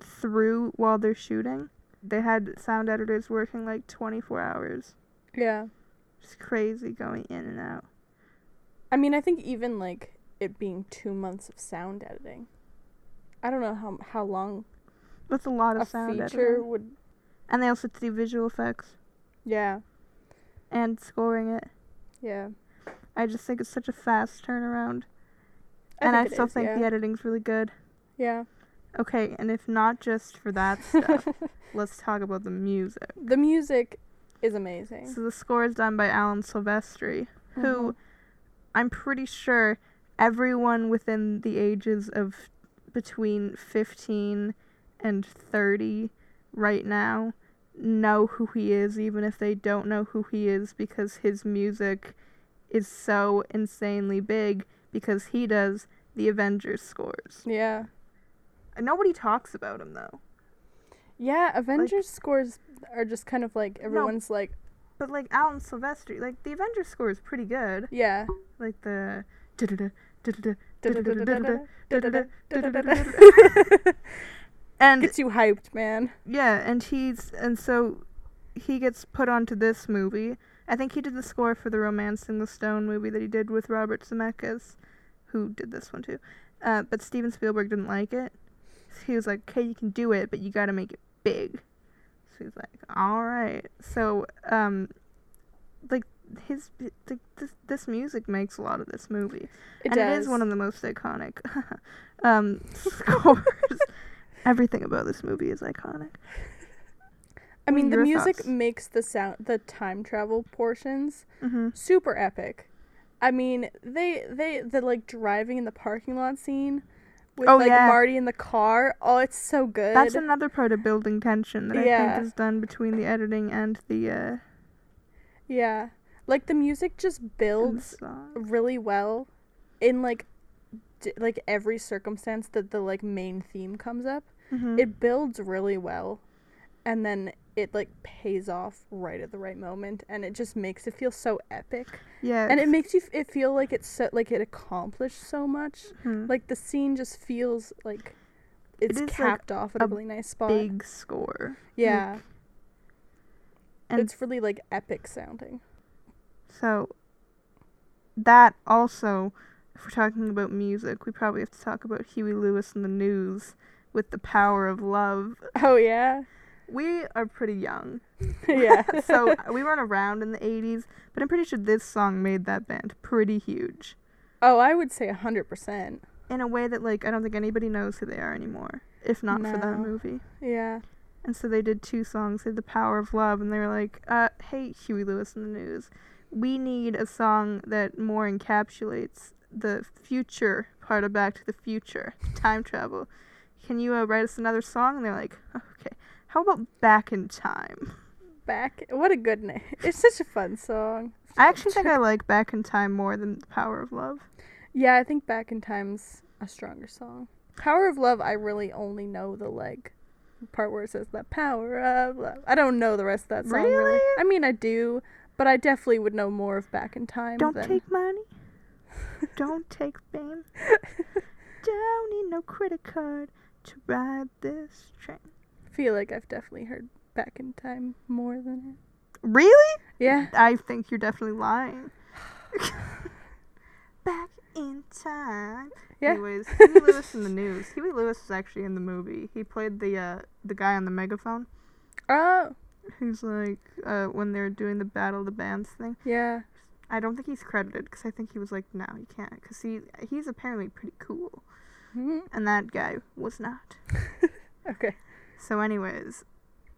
through while they're shooting. They had sound editors working like 24 hours. Yeah. It's crazy going in and out. I mean, I think even like it being two months of sound editing. I don't know how how long That's a lot of a sound feature editing. would. And they also do visual effects Yeah. and scoring it. Yeah. I just think it's such a fast turnaround. I and I still is, think yeah. the editing's really good. Yeah. Okay, and if not just for that stuff, let's talk about the music. the music is amazing. So the score is done by Alan Silvestri, who Mhm. I'm pretty sure everyone within the ages of between 15 and 30 right now know who he is, even if they don't know who he is, because his music is so insanely big because he does the Avengers scores. Yeah. And nobody talks about him though. Yeah, Avengers scores are just kind of like everyone's like, But like Alan Silvestri, like the Avengers score is pretty good. yeah. Like the da-da-da, and Gets you hyped, man. yeah, and he's and so he gets put onto this movie. I think he did the score for the Romancing the Stone movie that he did with Robert Zemeckis, who did this one too. Uh, but Steven Spielberg didn't like it. So he was like, "Okay, you can do it, but you got to make it big." So he's like, "All right." So um, like his this this music makes a lot of this movie It and does. it is one of the most iconic um, scores. Everything about this movie is iconic. I mean, the music thoughts? makes the sound, the time travel portions hmm super epic. I mean, they they the like driving in the parking lot scene with Oh, like yeah. Marty in the car. Oh, it's so good. That's another part of building tension that I think is done between the editing and the uh, yeah. Like the music just builds really well in like d- like every circumstance that the like main theme comes up. Mhm. It builds really well and then it like pays off right at the right moment and it just makes it feel so epic. yeah, and it makes you f- it feel like it's so, like it accomplished so much. mhm. Like the scene just feels like it's like, capped off at a, a really nice spot. big score. yeah, and it's really like epic sounding. So that also, if we're talking about music, we probably have to talk about Huey Lewis and the News with the power of love. Oh yeah, We are pretty young. yeah. so we weren't around in the 80s, but I'm pretty sure this song made that band pretty huge. oh, I would say a hundred percent. In a way that, like, I don't think anybody knows who they are anymore, if not for that movie. Yeah, And so they did two songs, they did The Power of Love, and they were like, uh, hey, Huey Lewis and the News, we need a song that more encapsulates the future part of Back to the Future, time travel. can you uh, write us another song? And they're like, okay. How about Back in Time? Back. What a good name. It's such a fun song. I actually think I like Back in Time more than The Power of Love. Yeah, I think Back in Time's a stronger song. Power of Love, I really only know the like part where it says the power of love. I don't know the rest of that song really. Really? I mean, I do, but I definitely would know more of Back in Time. Don't than... take money. Don't take fame. Don't need no credit card to ride this train. I feel like I've definitely heard Back in Time more than it. Really? Yeah. I think you're definitely lying. Back in time. Yeah. Anyways, Huey Lewis in the news. Huey Lewis is actually in the movie. He played the uh the guy on the megaphone. Oh, Who's like uh when they're doing the battle of the bands thing. yeah. I don't think he's credited because I think he was like, no, you can't, because he he's apparently pretty cool, Mhm. and that guy was not. Okay. So, anyways,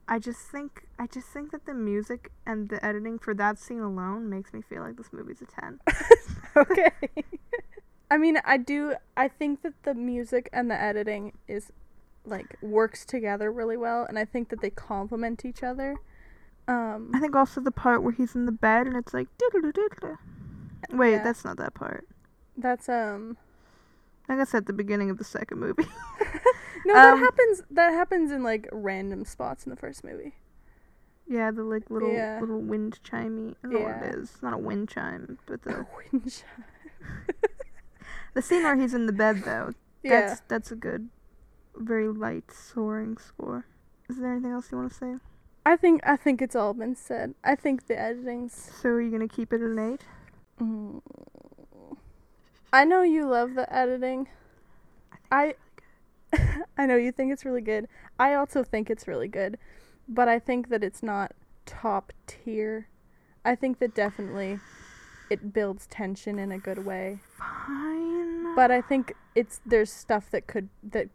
I just think I just think that the music and the editing for that scene alone makes me feel like this movie's a ten. okay. I mean, I do. I think that the music and the editing is like works together really well, and I think that they complement each other. Um, I think also the part where he's in the bed and it's like. Wait, Yeah. that's not that part. that's um. I guess at the beginning of the second movie. No, that Um, happens. That happens in like random spots in the first movie. yeah, the like little Yeah. little wind chimey. I don't know what Yeah. it is. It's not a wind chime, but the Wind chime. the scene where he's in the bed though. Yeah. That's that's a good, very light soaring score. Is there anything else you want to say? I think I think it's all been said. I think the editing's. So are you gonna keep it an eight? Mm, I know you love the editing. I I know you think it's really good. I also think it's really good, but I think that it's not top tier. I think that definitely it builds tension in a good way. Fine. But I think it's there's stuff that could that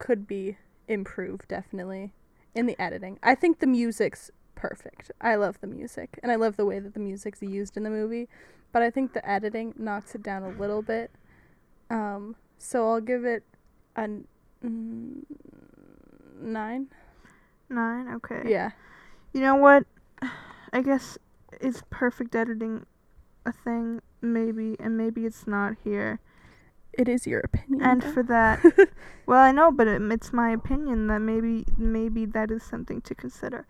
could be improved definitely in the editing. I think the music's perfect. I love the music and I love the way that the music's used in the movie, but I think the editing knocks it down a little bit. Um so I'll give it a mm, 9. nine. Okay. Yeah. You know what? I guess is perfect editing a thing? Maybe, and maybe it's not here. It is your opinion. And though. for that, well, I know, but it, it's my opinion that maybe maybe that is something to consider.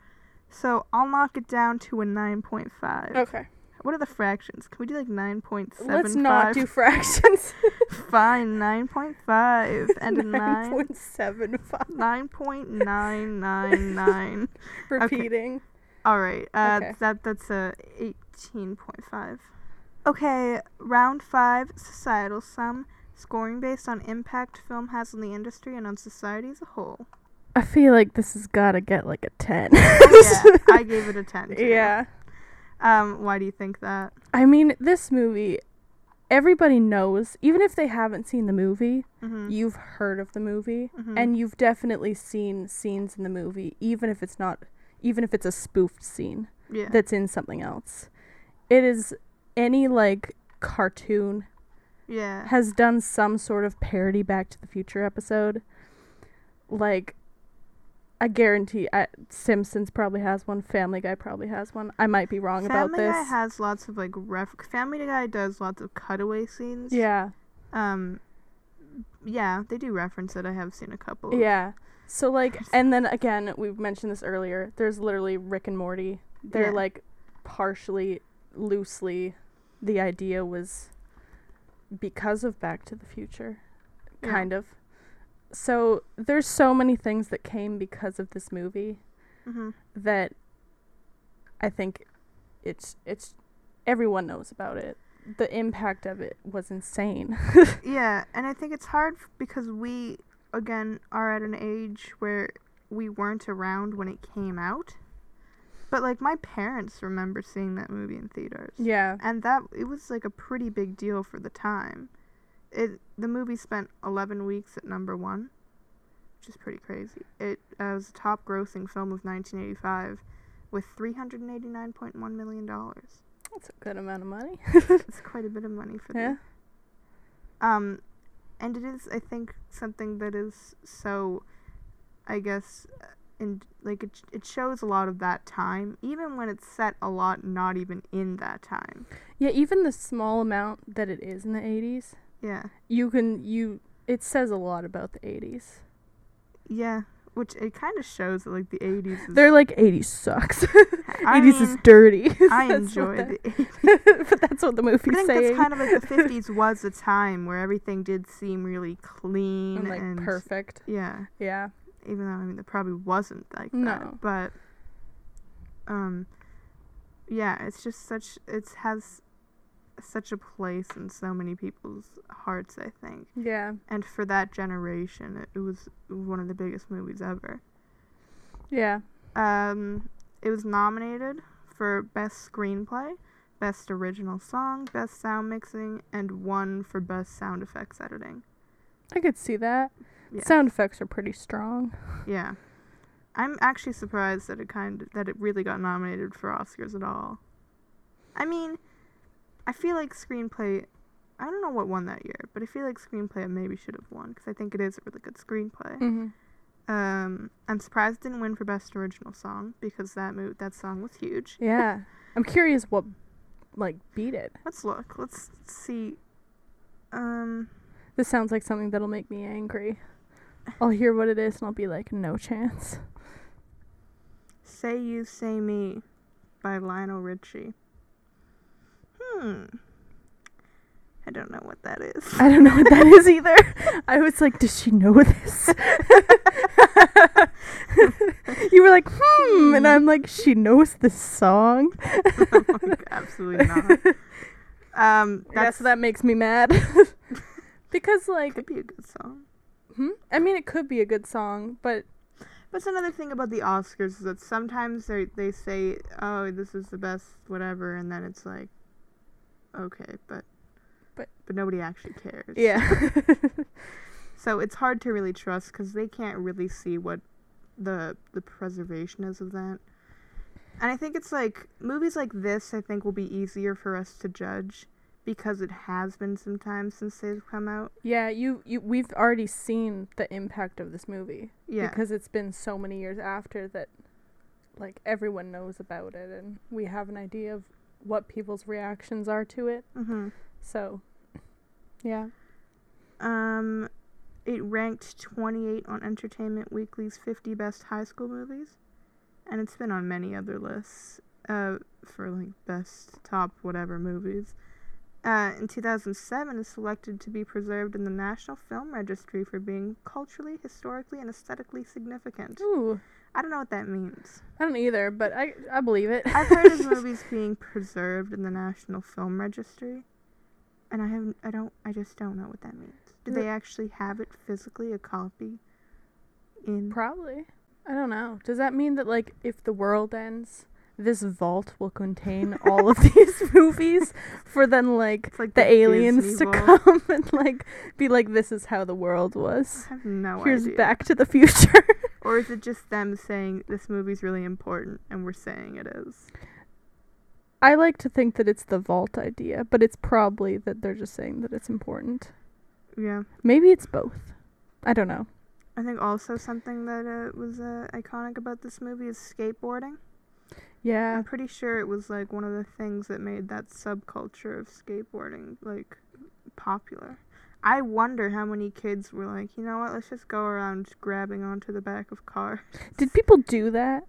So I'll knock it down to a nine point five. Okay. What are the fractions? Can we do like nine point seven? Let's not do fractions. Fine, nine point five and nine. 9.75. Nine point nine nine nine. Repeating. All right. Uh, Okay. that that's a eighteen point five. Okay, round five, societal sum, scoring based on impact film has on the industry and on society as a whole. I feel like this has got to get like a 10. yeah, I gave it a ten. too. Yeah. Um, why do you think that? I mean, this movie, everybody knows, even if they haven't seen the movie, Mm-hmm. you've heard of the movie, Mhm. and you've definitely seen scenes in the movie, even if it's not, even if it's a spoofed scene yeah. that's in something else. It is any like cartoon yeah. has done some sort of parody Back to the Future episode. Like, I guarantee I, Simpsons probably has one. Family Guy probably has one. I might be wrong Family about this. Family Guy has lots of like ref. Family Guy does lots of cutaway scenes. yeah, Um. Yeah, they do reference it. I have seen a couple. yeah. So like, and then again, we've mentioned this earlier. There's literally Rick and Morty. They're Yeah. like partially, loosely, the idea was because of Back to the Future, Yeah. kind of. So there's so many things that came because of this movie. Mhm. that I think it's it's everyone knows about it. The impact of it was insane. Yeah, and I think it's hard because we, again, are at an age where we weren't around when it came out. But like my parents remember seeing that movie in theaters. yeah. And that it was like a pretty big deal for the time. It the movie spent 11 weeks at number 1, which is pretty crazy. It uh, was the top grossing film of 1985 with 389.1 million dollars. That's a good amount of money. It's quite a bit of money for Yeah. the Um and it is, I think, something that is so, I guess, in like it, it shows a lot of that time, even when it's set a lot not even in that time. Yeah, even the small amount that it is in the 80s, Yeah, you can you it says a lot about the 80s. yeah, which it kind of shows that like the '80s. Is, They're like 80s sucks. I 80s is dirty. I enjoy the. that- but that's what the movie's I think saying. that's kind of like the '50s was a time where everything did seem really clean and like and perfect. Yeah, Yeah. Even though I mean, it probably wasn't like No. that. But, um, yeah, it's just such it has such a place in so many people's hearts. I think, Yeah. and for that generation, it, it was one of the biggest movies ever. Yeah. Um, it was nominated for best screenplay, best original song, best sound mixing, and one for best sound effects editing. I could see that. Yeah. Sound effects are pretty strong. Yeah. I'm actually surprised that it kind of, that it really got nominated for Oscars at all. I mean, I feel like screenplay I don't know what won that year, but I feel like screenplay maybe should have won because I think it is a really good screenplay. Mm-hmm. Um, I'm surprised it didn't win for best original song because that mo- that song was huge. Yeah. I'm curious what like beat it. Let's look. Let's see. Um, This sounds like something that'll make me angry. I'll hear what it is and I'll be like, no chance. Say You Say Me by Lionel Richie. Hmm. I don't know what that is. I don't know what that is either. I was like, does she know this? you were like, hmm, and I'm like, she knows this song. Like, Absolutely not. Um, that's that makes me mad. because like, It could be a good song. Hmm? I mean, it could be a good song, but That's another thing about the Oscars is that sometimes they they say, "Oh, this is the best whatever," and then it's like, okay, but But- but nobody actually cares. yeah. So it's hard to really trust because they can't really see what the the preservation is of that. And I think it's like movies like this. I think will be easier for us to judge because it has been some time since they've come out. yeah, you, you we've already seen the impact of this movie. Yeah. because it's been so many years after that like everyone knows about it and we have an idea of what people's reactions are to it hmm so yeah Um, it ranked 28 on Entertainment Weekly's 50 best high school movies, and it's been on many other lists uh, for like best top whatever movies. Uh, in 2007, is selected to be preserved in the National Film Registry for being culturally, historically, and aesthetically significant. ooh I don't know what that means. i don't either but i i believe it I've heard of movies being preserved in the National Film Registry, and I haven't. I don't. I just don't know what that means. Do they actually have it physically, a copy? In probably i don't know does that mean that like if the world ends this vault will contain all of these movies for then like like the the aliens Disney to Vault. come and like be like this is how the world was I have no here's idea. back to the future Or is it just them saying this movie's really important and we're saying it is? I like to think that it's the vault idea, but it's probably that they're just saying that it's important. Yeah. Maybe it's both. I don't know. I think also something that uh, was uh, iconic about this movie is skateboarding. Yeah. I'm pretty sure it was like one of the things that made that subculture of skateboarding like popular. I wonder how many kids were like, you know what, let's just go around grabbing onto the back of cars. Did people do that?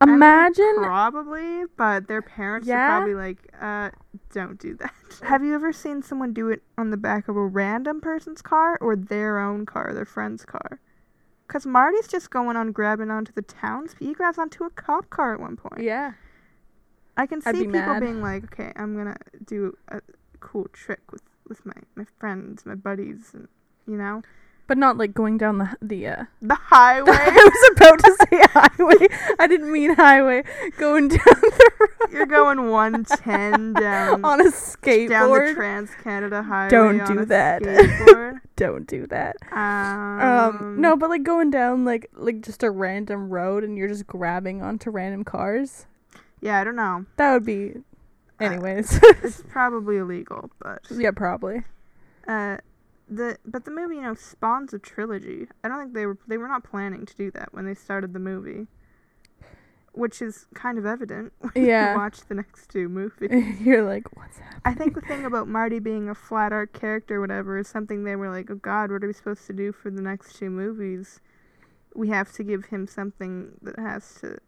I mean, Imagine. probably, but their parents Yeah? are probably like, uh, don't do that. Have you ever seen someone do it on the back of a random person's car or their own car, their friend's car? Because Marty's just going on grabbing onto the town's. He grabs onto a cop car at one point. yeah. I can see be people mad. being like, okay, I'm gonna do a cool trick with with my my friends, my buddies, and you know, But not like going down the the. Uh, the highway. I was about to say highway. I didn't mean highway. Going down the road You're going 110 down on a skateboard down the. Trans Canada Highway. Don't on do that. Don't do that. um, Um, no, but like going down like like just a random road and you're just grabbing onto random cars. Yeah, I don't know. That would be. Anyways. It's probably illegal, but yeah, probably. Uh, the but the movie you know spawns a trilogy. I don't think they were they were not planning to do that when they started the movie, which is kind of evident when Yeah. you watch the next two movies. You're like, what's happening? I think the thing about Marty being a flat art character, or whatever, is something they were like, oh God, what are we supposed to do for the next two movies? We have to give him something that has to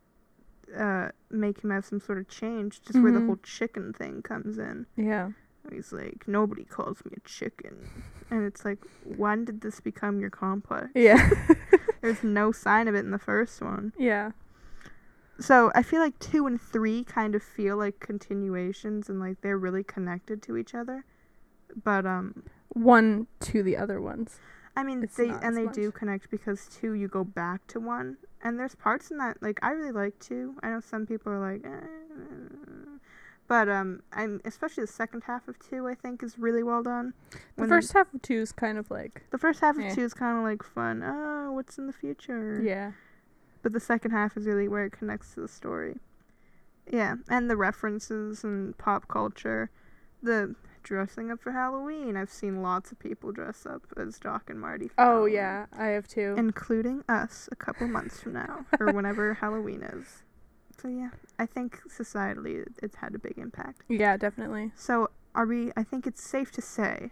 uh, make him have some sort of change. Just where the Mhm. whole chicken thing comes in. Yeah. He's like, nobody calls me a chicken. And it's like, when did this become your complex? Yeah. There's no sign of it in the first one. yeah. So I feel like two and three kind of feel like continuations and like they're really connected to each other. But um One to the other ones. I mean It's they and they do connect because two you go back to one. And there's parts in that like I really like two. I know some people are like eh. But um I'm especially the second half of two I think is really well done. The When- first half of two is kind of like, The first half of Eh. two is kind of like fun. Oh, what's in the future? yeah. But the second half is really where it connects to the story. Yeah, and the references and pop culture, the dressing up for Halloween. I've seen lots of people dress up as Doc and Marty. For Oh Halloween, yeah, I have too. including us a couple months from now or whenever Halloween is. So yeah, I think societally it's had a big impact. yeah, definitely. So are we? I think it's safe to say,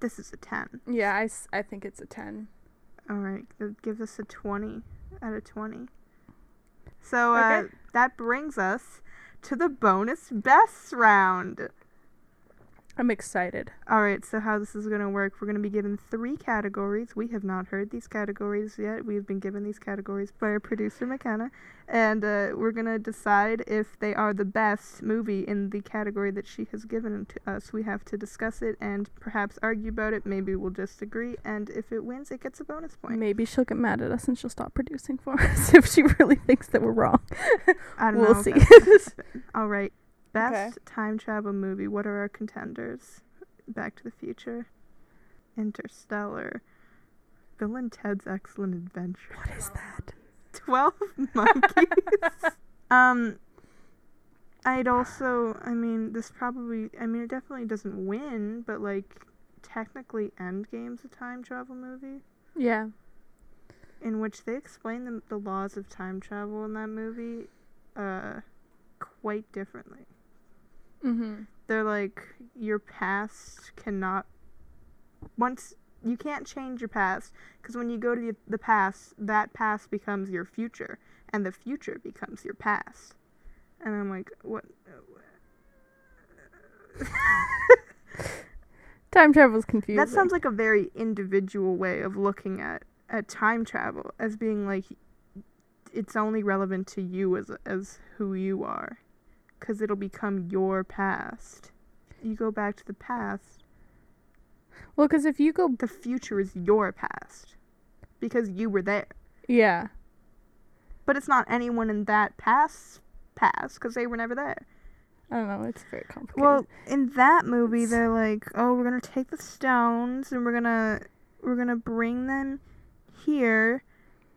this is a ten. Yeah, I, I think it's a ten. All right, that gives us a 20 out of 20. So uh, that brings us to the bonus best round. I'm excited. All right, so how this is going to work, we're going to be given three categories. We have not heard these categories yet. We have been given these categories by our producer, McKenna. And uh, we're going to decide if they are the best movie in the category that she has given to us. We have to discuss it and perhaps argue about it. Maybe we'll just agree. And if it wins, it gets a bonus point. Maybe she'll get mad at us and she'll stop producing for us if she really thinks that we're wrong. I don't We'll know. if see. that's gonna happen. All right. Best Okay. time travel movie. What are our contenders? Back to the Future, Interstellar, Bill and Ted's Excellent Adventure, What is that? Twelve Monkeys. um, I'd also. I mean, this probably. I mean, it definitely doesn't win, but like, technically, Endgame's a time travel movie. Yeah. in which they explain the, the laws of time travel in that movie uh, quite differently. Mm-hmm. They're like, your past cannot. Once. You can't change your past because when you go to the, the past, that past becomes your future, and the future becomes your past. And I'm like, what? Time travel's confusing. That sounds like a very individual way of looking at, at time travel as being like it's only relevant to you as as who you are cuz it'll become your past. You go back to the past, well, because if you go, the future is your past because you were there. yeah, But it's not anyone in that past past cuz they were never there. I don't know. It's very complicated. Well, in that movie, they're like, "Oh, we're gonna take the stones and we're gonna we're gonna bring them here,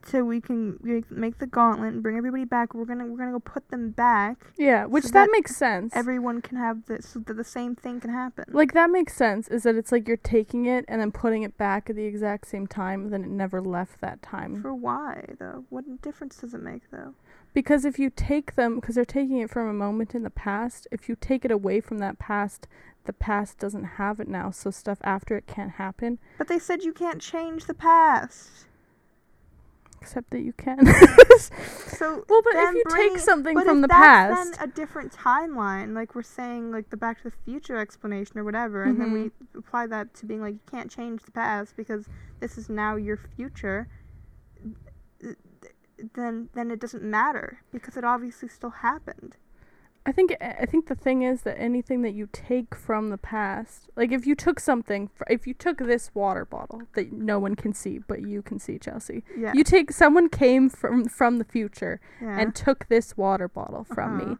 so we can make- make the gauntlet and bring everybody back. We're gonna we're gonna go put them back. yeah, which so that, that makes sense. Everyone can have this, so that the same thing can happen. like that makes sense. Is that it's like you're taking it and then putting it back at the exact same time, then it never left that time. For why though? What difference does it make though? Because if you take them, because they're taking it from a moment in the past, if you take it away from that past, the past doesn't have it now, so stuff after it can't happen. But they said you can't change the past. Except that you can. So well, but if you take something from if the past, then a different timeline, like we're saying, like the Back to the Future explanation or whatever, and then we Mm-hmm. apply that to being like you can't change the past because this is now your future. Then, then it doesn't matter because it obviously still happened. I think I think the thing is that anything that you take from the past, like if you took something, if you took this water bottle that no one can see but you can see, Chelsea, Yeah, you take someone came from from the future yeah. and took this water bottle from Uh-huh. me,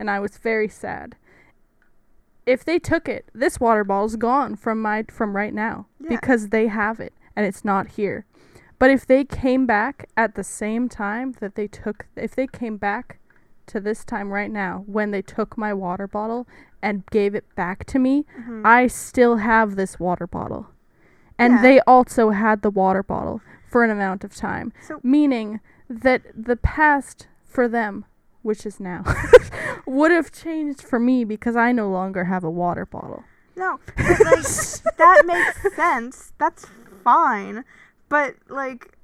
and I was very sad. If they took it, this water bottle's gone from my from right now Yeah. because they have it and it's not here. But if they came back at the same time that they took, if they came back to this time right now when they took my water bottle and gave it back to me, Mhm. I still have this water bottle. And Yeah. they also had the water bottle for an amount of time, So meaning that the past for them, which is now, would have changed for me because I no longer have a water bottle. no, but, like that makes sense. That's fine, but like,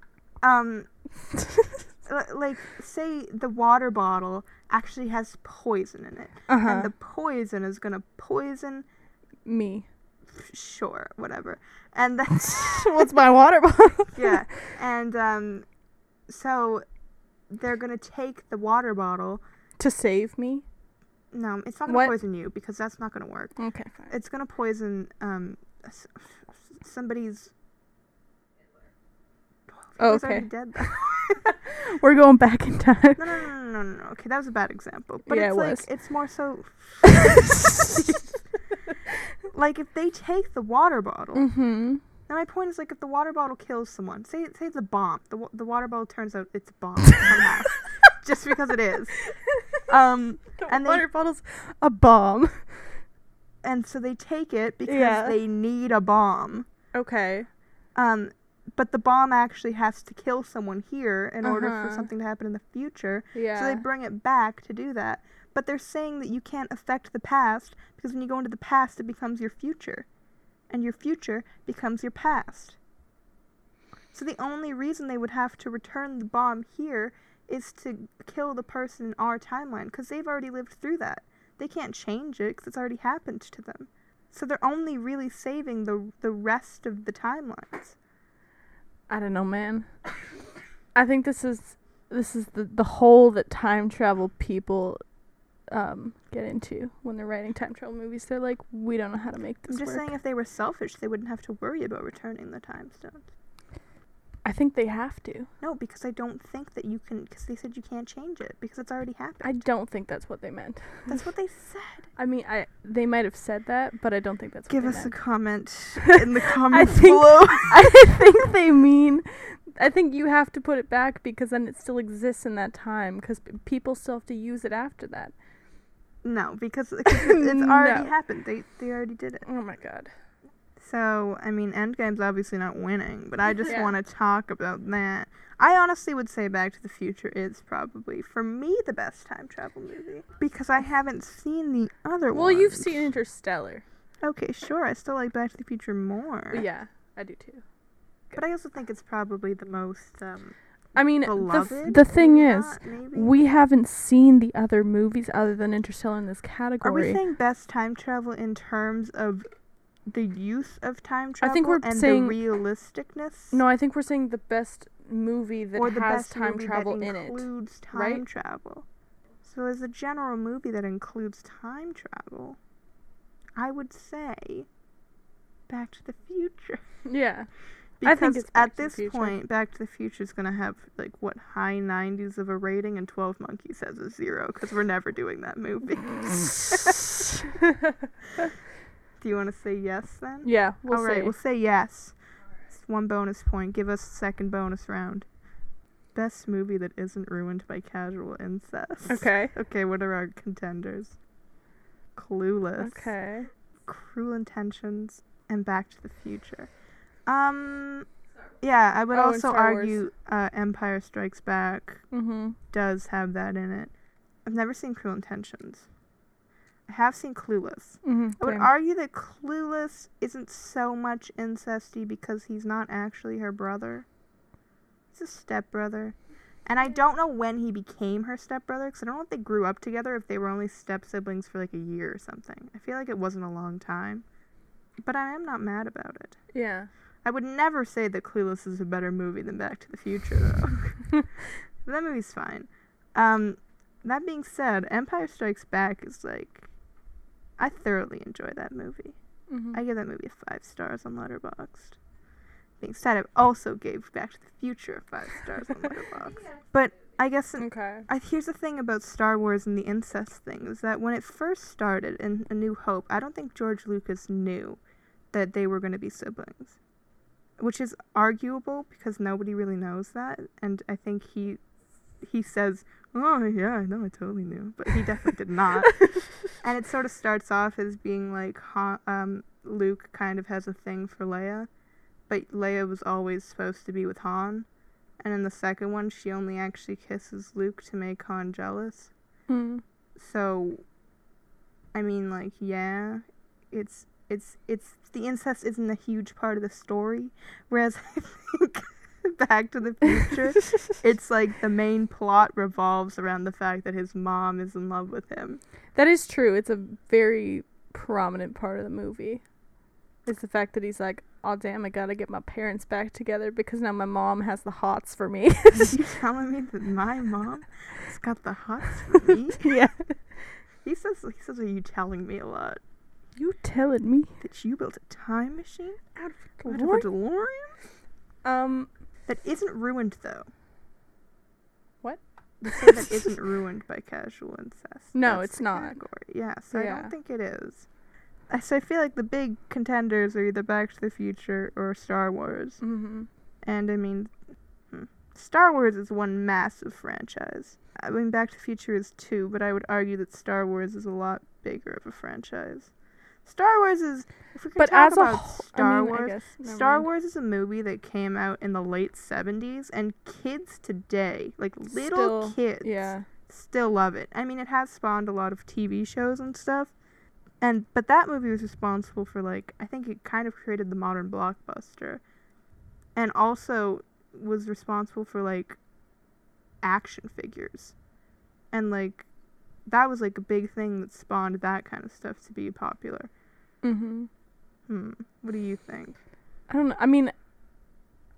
um, like say the water bottle actually has poison in it, Uh-huh. and the poison is gonna poison. me. Sure, whatever, and that's What's my water bottle? yeah, and um, so they're gonna take the water bottle. to save me? No, it's not gonna What? poison you because that's not gonna work. Okay, fine. It's gonna poison um somebody's. Oh, okay. dead. We're going back in time. no, no, no, no, no, no, no. Okay, that was a bad example. But Yeah, it's it like was. it's more so. like if they take the water bottle. mm-hmm. Now my point is like if the water bottle kills someone, say say it's a bomb. The the water bottle turns out it's a bomb somehow, just because it is. Um, The And they- water bottle's a bomb. and so they take it because Yeah. they need a bomb. Okay. Um, but the bomb actually has to kill someone here in order for Uh-huh. something to happen in the future. Yeah. So they bring it back to do that. But they're saying that you can't affect the past because when you go into the past, it becomes your future. And your future becomes your past. So the only reason they would have to return the bomb here is to kill the person in our timeline because they've already lived through that. They can't change it because it's already happened to them. So they're only really saving the the rest of the timelines. I don't know, man. I think this is this is the the hole that time travel people um get into when they're writing time travel movies. They're like, we don't know how to make this I'm just work. saying if they were selfish, they wouldn't have to worry about returning the time stones. I think they have to. No, because I don't think that you can. Because they said you can't change it because it's already happened. I don't think that's what they meant. That's what they said. I mean, I they might have said that, but I don't think that's what Give us a comment in the comments think- below. I think they mean. I think you have to put it back because then it still exists in that time because people still have to use it after that. no, because, because it's already No. happened. They they already did it. Oh my god. So I mean, Endgame's obviously not winning, but I just Yeah. want to talk about that. I honestly would say Back to the Future is probably for me the best time travel movie because I haven't seen the other Well, you've seen Interstellar. Okay, sure. I still like Back to the Future more. Yeah, I do too. But I also think it's probably the most um, I mean, the, f- the thing is, not, we haven't seen the other movies other than Interstellar in this category. Are we saying best time travel in terms of the use of time travel I think we're and saying- the realisticness? no, I think we're saying the best movie that or the has best time movie travel that in it. includes time right? travel. So as a general movie that includes time travel, I would say Back to the Future. Yeah. Because I think it's at this point, Back to the Future is gonna have like what high 90s of a rating, and 12 Monkeys has a zero because we're never doing that movie. Do you want to say yes then? yeah, we'll All right, say. we'll say yes. It's one bonus point. Give us a second bonus round. Best movie that isn't ruined by casual incest. Okay. Okay, what are our contenders? Clueless. Okay. Cruel Intentions and Back to the Future. Um, yeah, I would Oh, also argue uh, Empire Strikes Back Mm-hmm. does have that in it. I've never seen Cruel Intentions. I have seen Clueless. Mm-hmm. I would argue that Clueless isn't so much incesty because he's not actually her brother. He's a stepbrother. And I don't know when he became her stepbrother because I don't know if they grew up together, if they were only step siblings for like a year or something. I feel like it wasn't a long time. But I am not mad about it. Yeah. I would never say that Clueless is a better movie than Back to the Future, though. that movie's fine. Um, that being said, Empire Strikes Back is like. I thoroughly enjoy that movie. Mm-hmm. I give that movie five stars on Letterboxd. Being said, I also gave Back to the Future five stars on Letterboxd. But I guess in, okay. I, here's the thing about Star Wars and the incest thing is that when it first started in A New Hope, I don't think George Lucas knew that they were going to be siblings, which is arguable because nobody really knows that, and I think he he says oh yeah, I know, I totally knew, but he definitely did not. and it sort of starts off as being like, um, Luke kind of has a thing for Leia, but Leia was always supposed to be with Han. And in the second one, she only actually kisses Luke to make Han jealous. Mm. So, I mean, like, yeah, it's it's it's the incest isn't a huge part of the story, whereas I think Back to the Future, it's like the main plot revolves around the fact that his mom is in love with him. That is true. It's a very prominent part of the movie. It's the fact that he's like, oh damn, I gotta get my parents back together because now my mom has the hots for me. you telling me that my mom has got the hots for me? yeah. He says he says, "Are you telling me a lot?" You telling me? that you built a time machine Out of out of a DeLorean Um, that isn't ruined though. What? You say that isn't ruined by casual incest. No, That's it's not. Category. Yeah, so I don't think it is. I so I feel like the big contenders are either Back to the Future or Star Wars. mm-hmm. And I mean, hmm, Star Wars is one massive franchise. I mean, Back to the Future is two, but I would argue that Star Wars is a lot bigger of a franchise. Star Wars is, if we can But as a about wh- Star I mean, Wars, guess, Star mind. Wars is a movie that came out in the late 70s, and kids today, like little Still- kids, Yeah. still love it. I mean, it has spawned a lot of TV shows and stuff. And but that movie was responsible for like I think it kind of created the modern blockbuster. And also was responsible for like action figures. And like that was like a big thing that spawned that kind of stuff to be popular. Mm-hmm. Hmm. What do you think? I don't know. I mean,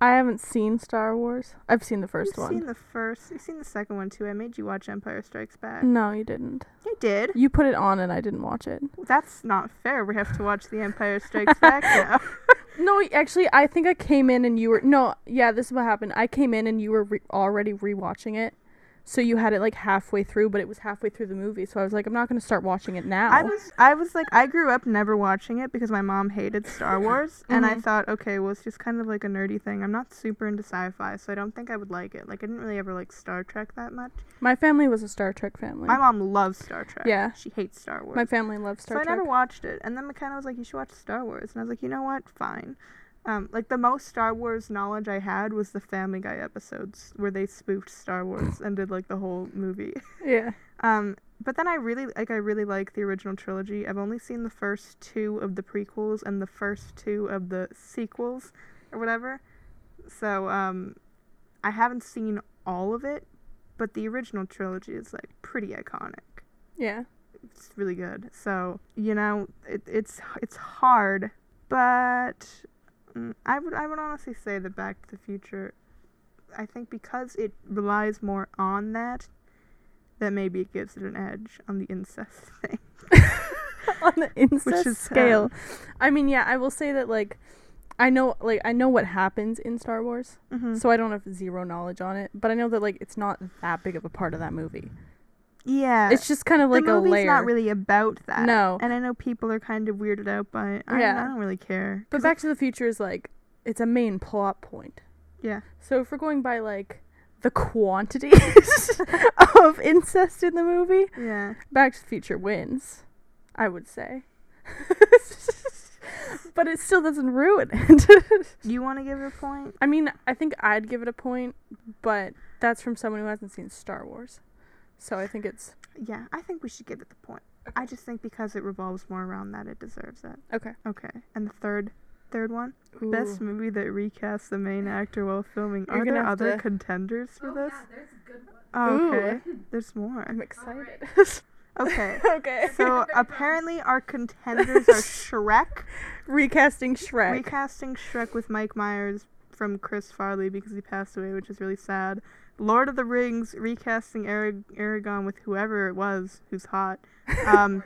I haven't seen Star Wars. I've seen the 1st You've one. seen the first you've seen the second one too. I made you watch Empire Strikes Back. no, you didn't. You did. You put it on and I didn't watch it. That's not fair. We have to watch The Empire Strikes Back now. No, actually, I think I came in and you were no. Yeah, this is what happened. I came in and you were re- already rewatching it, so you had it like halfway through, but it was halfway through the movie. So I was like, I'm not gonna start watching it now. I was I was like I grew up never watching it because my mom hated Star Wars and I Mhm. thought okay well it's just kind of like a nerdy thing. I'm not super into sci-fi so I don't think I would like it. Like I didn't really ever like Star Trek that much. My family was a Star Trek family. My mom loves Star Trek. Yeah. She hates Star Wars. My family loves Star Trek. so I never watched it and then McKenna was like you should watch Star Wars and I was like you know what fine. Um, like the most Star Wars knowledge I had was the Family Guy episodes where they spoofed Star Wars and did like the whole movie. yeah. Um, but then I really like I really like the original trilogy. I've only seen the first two of the prequels and the first two of the sequels or whatever. So um, I haven't seen all of it, but the original trilogy is like pretty iconic. Yeah. It's really good. So you know it, it's it's hard, but mm, I would I would honestly say that Back to the Future. I think because it relies more on that, that maybe it gives it an edge on the incest thing. on the incest Which is scale. I mean, yeah, I will say that like I know like I know what happens in Star Wars, Mm-hmm. so I don't have zero knowledge on it, but I know that like it's not that big of a part of that movie. Yeah, It's just kind of like the a movie's layer. not really about that. No. and I know people are kind of weirded out by it. I, Yeah. I don't really care. But Back to the Future is like it's a main plot point. Yeah. So if we're going by like the quantities of incest in the movie, Yeah, Back to the Future wins, I would say. but it still doesn't ruin it. you want to give it a point? I mean, I think I'd give it a point, but that's from someone who hasn't seen Star Wars. So I think it's Yeah, I think we should give it the point. I just think because it revolves more around that, it deserves it. okay. Okay, and the third, third one, best movie that recasts the main actor while filming. You're Are there other to- contenders for Oh, this? yeah, there's a good one. Oh, okay, there's more. I'm excited. Okay, okay. so apparently our contenders are Shrek, Recasting Shrek. recasting Shrek with Mike Myers from Chris Farley because he passed away, which is really sad. Lord of the Rings recasting Arag- Aragorn with whoever it was who's hot. Um,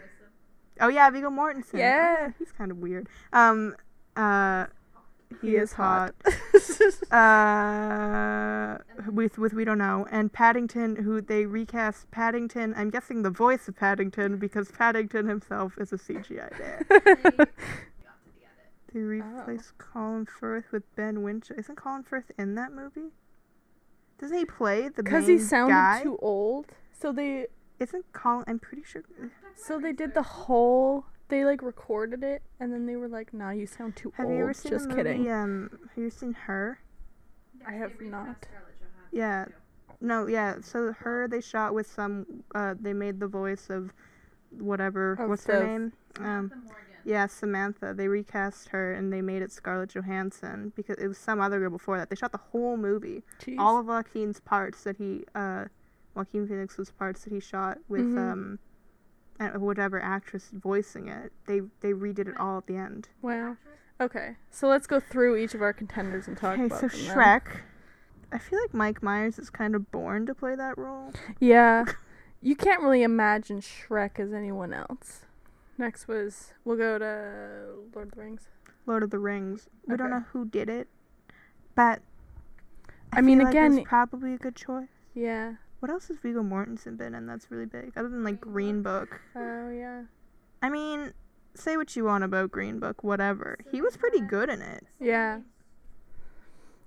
oh yeah, Viggo Mortensen. Oh, Yeah. he's kind of weird. Um, uh, he, He is is hot. uh, with with we don't know, and Paddington, who they recast Paddington. I'm guessing the voice of Paddington because Paddington himself is a CGI dad. They got to the edit. They replaced Colin Firth with Ben Winchester. Isn't Colin Firth in that movie? Doesn't he play the because main he sounded guy? too old. So they Isn't Colin? I'm pretty sure. so they did the whole they like recorded it and then they were like, "Nah, you sound too Have old." Have you ever seen Just the movie? kidding. Um, have you seen her? I have not. Yeah. No, yeah. So her, they shot with some. Uh, they made the voice of whatever. Of what's her the- name? Um, yeah, Samantha. They recast her and they made it Scarlett Johansson because it was some other girl before that. They shot the whole movie. Jeez. All of Joaquin's parts that he, uh, Joaquin Phoenix's parts that he shot with Mhm. um, whatever actress voicing it. They they redid it all at the end. wow. Okay, so let's go through each of our contenders and talk Okay, about so them. then. Shrek. I feel like Mike Myers is kind of born to play that role. Yeah, you can't really imagine Shrek as anyone else. Next was we'll go to Lord of the Rings. Lord of the Rings. We don't know who did it, but I mean, feel like it again- probably a good choice. Yeah. What else has Viggo Mortensen been in that's really big, other than like Green Book? Oh yeah. I mean, say what you want about Green Book, whatever. He was pretty good in it. Yeah.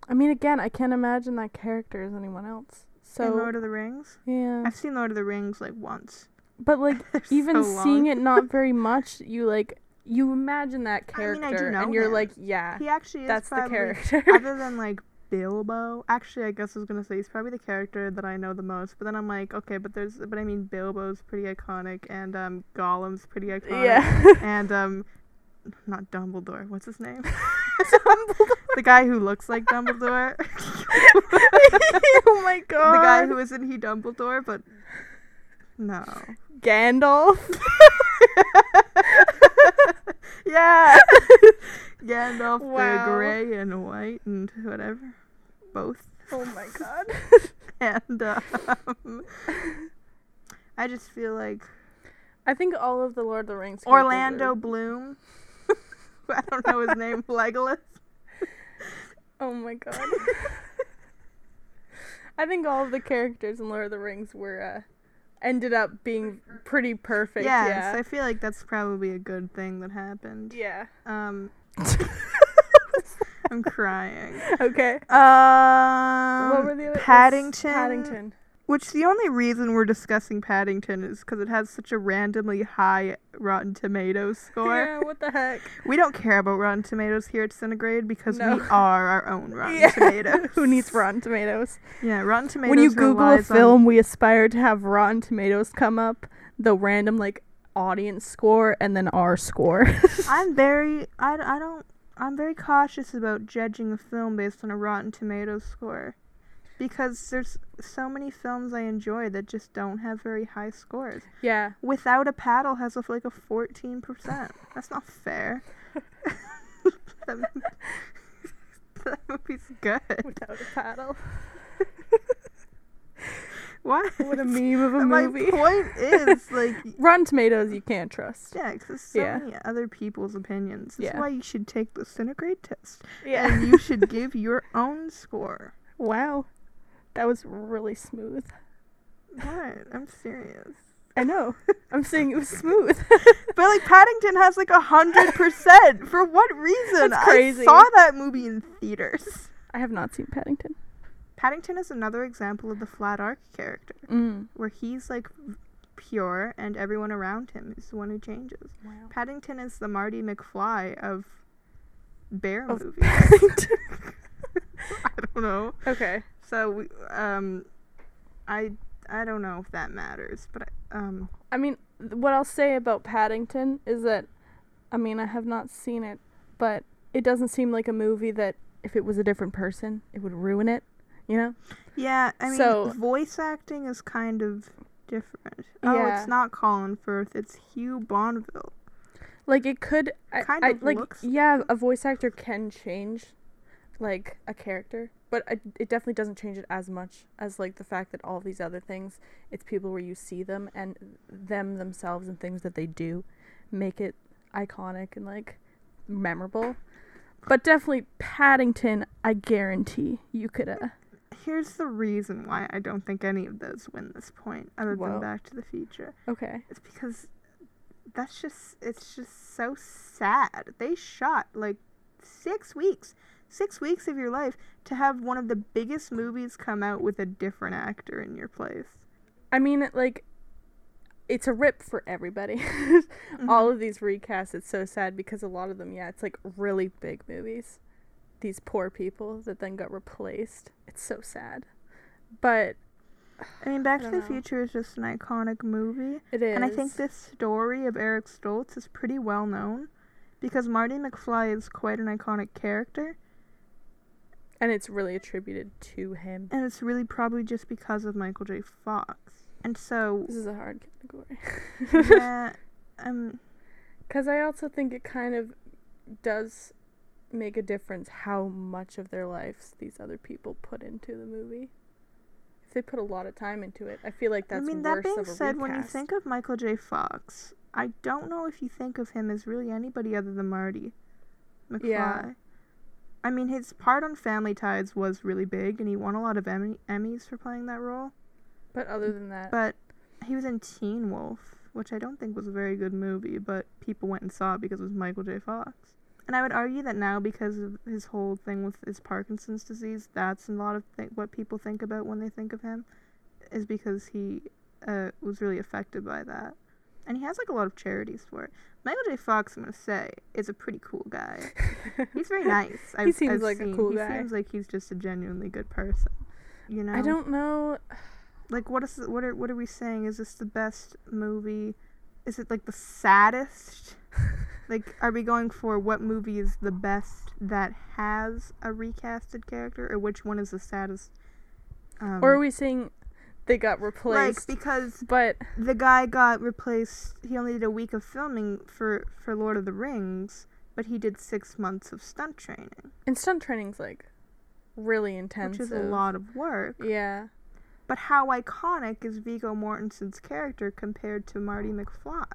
I mean, again, I can't imagine that character as anyone else. So in Lord of the Rings, yeah, I've seen Lord of the Rings like once. But like even so seeing it not very much, you like you imagine that I mean, character, I do know and you're him. like, yeah, He actually is that's the character. other than like Bilbo. Actually, I guess I was gonna say he's probably the character that I know the most. But then I'm like, okay, but there's, but I mean, Bilbo's pretty iconic, and um, Gollum's pretty iconic, yeah. and um, not Dumbledore. What's his name? the guy who looks like Dumbledore. oh my god. the guy who isn't he Dumbledore, but no. Gandalf. yeah. Gandalf Wow. the gray and white and whatever. Both. oh my god. And um, I just feel like I think all of the Lord of the Rings. Orlando Bloom. I don't know his name. Legolas. Oh my god. I think all of the characters in Lord of the Rings were uh, ended up being pretty perfect. Yes, Yeah. I feel like that's probably a good thing that happened. Yeah. Um, I'm crying. Okay. Um, what were the other? Paddington. Paddington. Which the only reason we're discussing Paddington is because it has such a randomly high Rotten Tomatoes score. Yeah. What the heck? We don't care about Rotten Tomatoes here at Cinegrade because we are our own Rotten Yeah. Tomatoes. Who needs Rotten Tomatoes? Yeah, Rotten Tomatoes. when you Google a relies on- film, we aspire to have Rotten Tomatoes come up, the random like audience score, and then our score. I'm very. I, I don't. I'm very cautious about judging a film based on a Rotten Tomatoes score. Because there's so many films I enjoy that just don't have very high scores. yeah. Without a Paddle has a, like a 14%. That's not fair. that, that movie's good. Without a paddle. What? What a meme of a movie. My point is, like, Rotten Tomatoes, you can't trust. yeah, 'cause there's so Yeah. many other people's opinions. That's Yeah. why you should take the Cinegrade test. Yeah. And you should give your own score. wow. That was really smooth. What? I'm serious. I know. I'm saying it was smooth. But like Paddington has like a hundred percent. For what reason? That's crazy. I saw that movie in theaters. I have not seen Paddington. Paddington is another example of the flat arc character, Mm. where he's like pure and everyone around him is the one who changes. Wow. Paddington is the Marty McFly of bear Of movies. I don't know. okay. So we, um, I I don't know if that matters, but I, um, I mean, what I'll say about Paddington is that, I mean, I have not seen it, but it doesn't seem like a movie that if it was a different person, it would ruin it. You know? yeah. I mean, So- voice acting is kind of different. Oh, Yeah. it's not Colin Firth. It's Hugh Bonneville. Like it could. I, Kind I, of like looks- yeah, a voice actor can change, like a character, but I, it definitely doesn't change it as much as like the fact that all these other things, it's people where you see them and them themselves and things that they do, make it iconic and like memorable. But definitely Paddington, I guarantee you could. Uh, Here's the reason why I don't think any of those win this point, other Whoa. than Back to the Future. okay. It's because that's just it's just so sad. They shot like six weeks. Six weeks of your life to have one of the biggest movies come out with a different actor in your place. I mean, like, it's a rip for everybody. Mm-hmm. All of these recasts, it's so sad because a lot of them, yeah, it's like really big movies. These poor people that then got replaced. It's so sad. But I mean, Back I to the know. Future is just an iconic movie. it is. And I think this story of Eric Stoltz is pretty well known because Marty McFly is quite an iconic character. And it's really attributed to him. And it's really probably just because of Michael J. Fox. And so, This is a hard category. yeah, um, Because I also think it kind of does make a difference how much of their lives these other people put into the movie. If they put a lot of time into it, I feel like that's I mean, worse that being said, when you think of Michael J. Fox, I don't know if you think of him as really anybody other than Marty McFly. Yeah. I mean, his part on Family Ties was really big, and he won a lot of Emmy- Emmys for playing that role. but other than that, But he was in Teen Wolf, which I don't think was a very good movie, but people went and saw it because it was Michael J. Fox. And I would argue that now, because of his whole thing with his Parkinson's disease, that's a lot of th- what people think about when they think of him, is because he uh, was really affected by that. And he has like a lot of charities for it. Michael J. Fox, I'm gonna say, is a pretty cool guy. He's very nice. I've, seems I've like a seen- cool he guy. seems like he's just a genuinely good person. You know. I don't know. Like what is what are what are we saying? Is this the best movie? Is it like the saddest? like are we going for what movie is the best that has a recasted character or which one is the saddest? Um, or are we saying they got replaced. like because but the guy got replaced he only did a week of filming for for Lord of the Rings, but he did 6 months of stunt training, and stunt training's like really intense. which is a lot of work. Yeah. But how iconic is Viggo Mortensen's character compared to Marty McFly?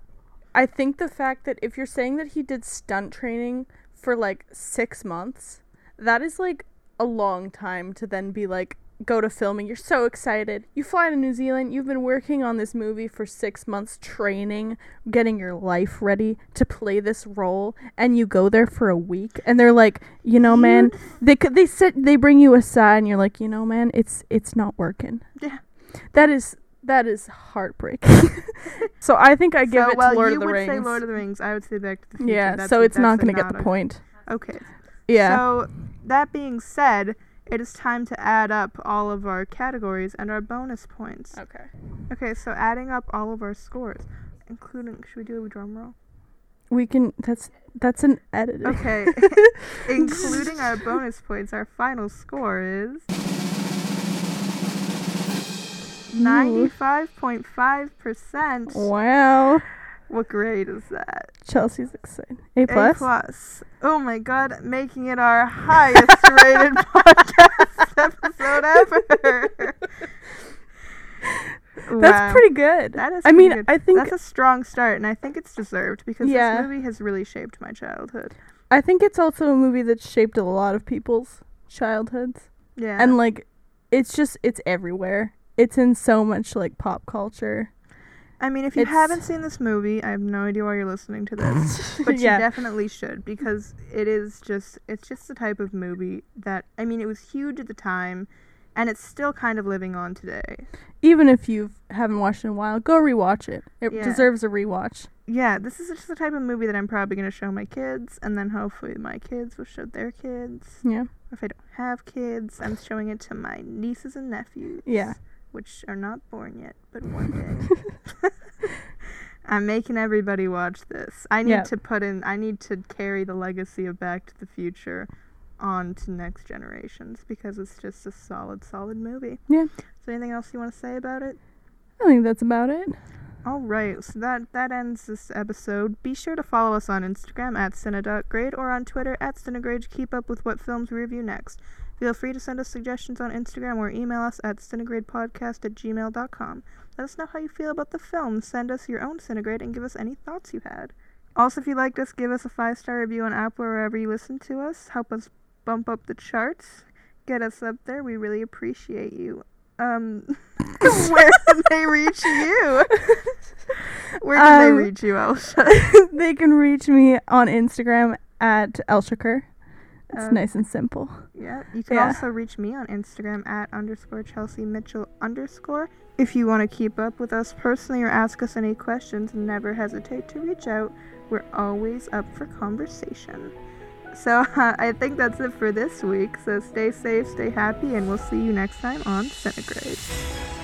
I think the fact that if you're saying that he did stunt training for like six months, that is like a long time to then be like, go to filming. You're so excited. You fly to New Zealand. You've been working on this movie for six months, training, getting your life ready to play this role, and you go there for a week, and they're like, you know, man, they could they sit they bring you aside, and you're like, you know, man, it's it's not working. Yeah. That is that is heartbreaking. so I think I give so, it well, to Lord of the Rings. You would say Lord of the Rings. I would say Back to the Future. yeah, That's so it's not going to get the point. Okay. Yeah. So that being said, it is time to add up all of our categories and our bonus points. okay. Okay, so adding up all of our scores, including should we do a drum roll? We can that's that's an edit. Okay, including our bonus points, our final score is ninety-five point five percent. Wow. What grade is that? Chelsea's excited. A plus? A plus. Oh my god, making it our highest rated podcast episode ever. That's Wow. pretty good. That is I mean, good. I think That's a strong start, and I think it's deserved because Yeah. this movie has really shaped my childhood. I think it's also a movie that shaped a lot of people's childhoods. Yeah. And like it's just it's everywhere. It's in so much like pop culture. I mean, if you it's- haven't seen this movie, I have no idea why you're listening to this, but yeah. you definitely should because it is just it's just the type of movie that I mean, it was huge at the time, and it's still kind of living on today. Even if you haven't watched it in a while, go rewatch it. It Yeah. deserves a rewatch. Yeah, this is just the type of movie that I'm probably going to show my kids, and then hopefully my kids will show their kids. Yeah. If I don't have kids, I'm showing it to my nieces and nephews. Yeah. Which are not born yet, but one day. I'm making everybody watch this. I need Yeah. to put in, I need to carry the legacy of Back to the Future on to next generations because it's just a solid, solid movie. Yeah. Is there anything else you want to say about it? I think that's about it. All right, so that that ends this episode. Be sure to follow us on Instagram at cine.grade or on Twitter at cinegrade to keep up with what films we review next. Feel free to send us suggestions on Instagram or email us at cinegradepodcast at gmail.com. Let us know how you feel about the film. Send us your own Cinegrade and give us any thoughts you had. Also, if you liked us, give us a five star review on Apple or wherever you listen to us. Help us bump up the charts. Get us up there. We really appreciate you. Um, where can they reach you? Where can they Um, reach you, Elsha? they can reach me on Instagram at Elshaker. It's Uh, nice and simple. Yeah, you can Yeah. also reach me on Instagram at underscore Chelsea Mitchell underscore. If you want to keep up with us personally or ask us any questions, never hesitate to reach out. We're always up for conversation. So uh, I think that's it for this week. So stay safe, stay happy, and we'll see you next time on Cinegrade.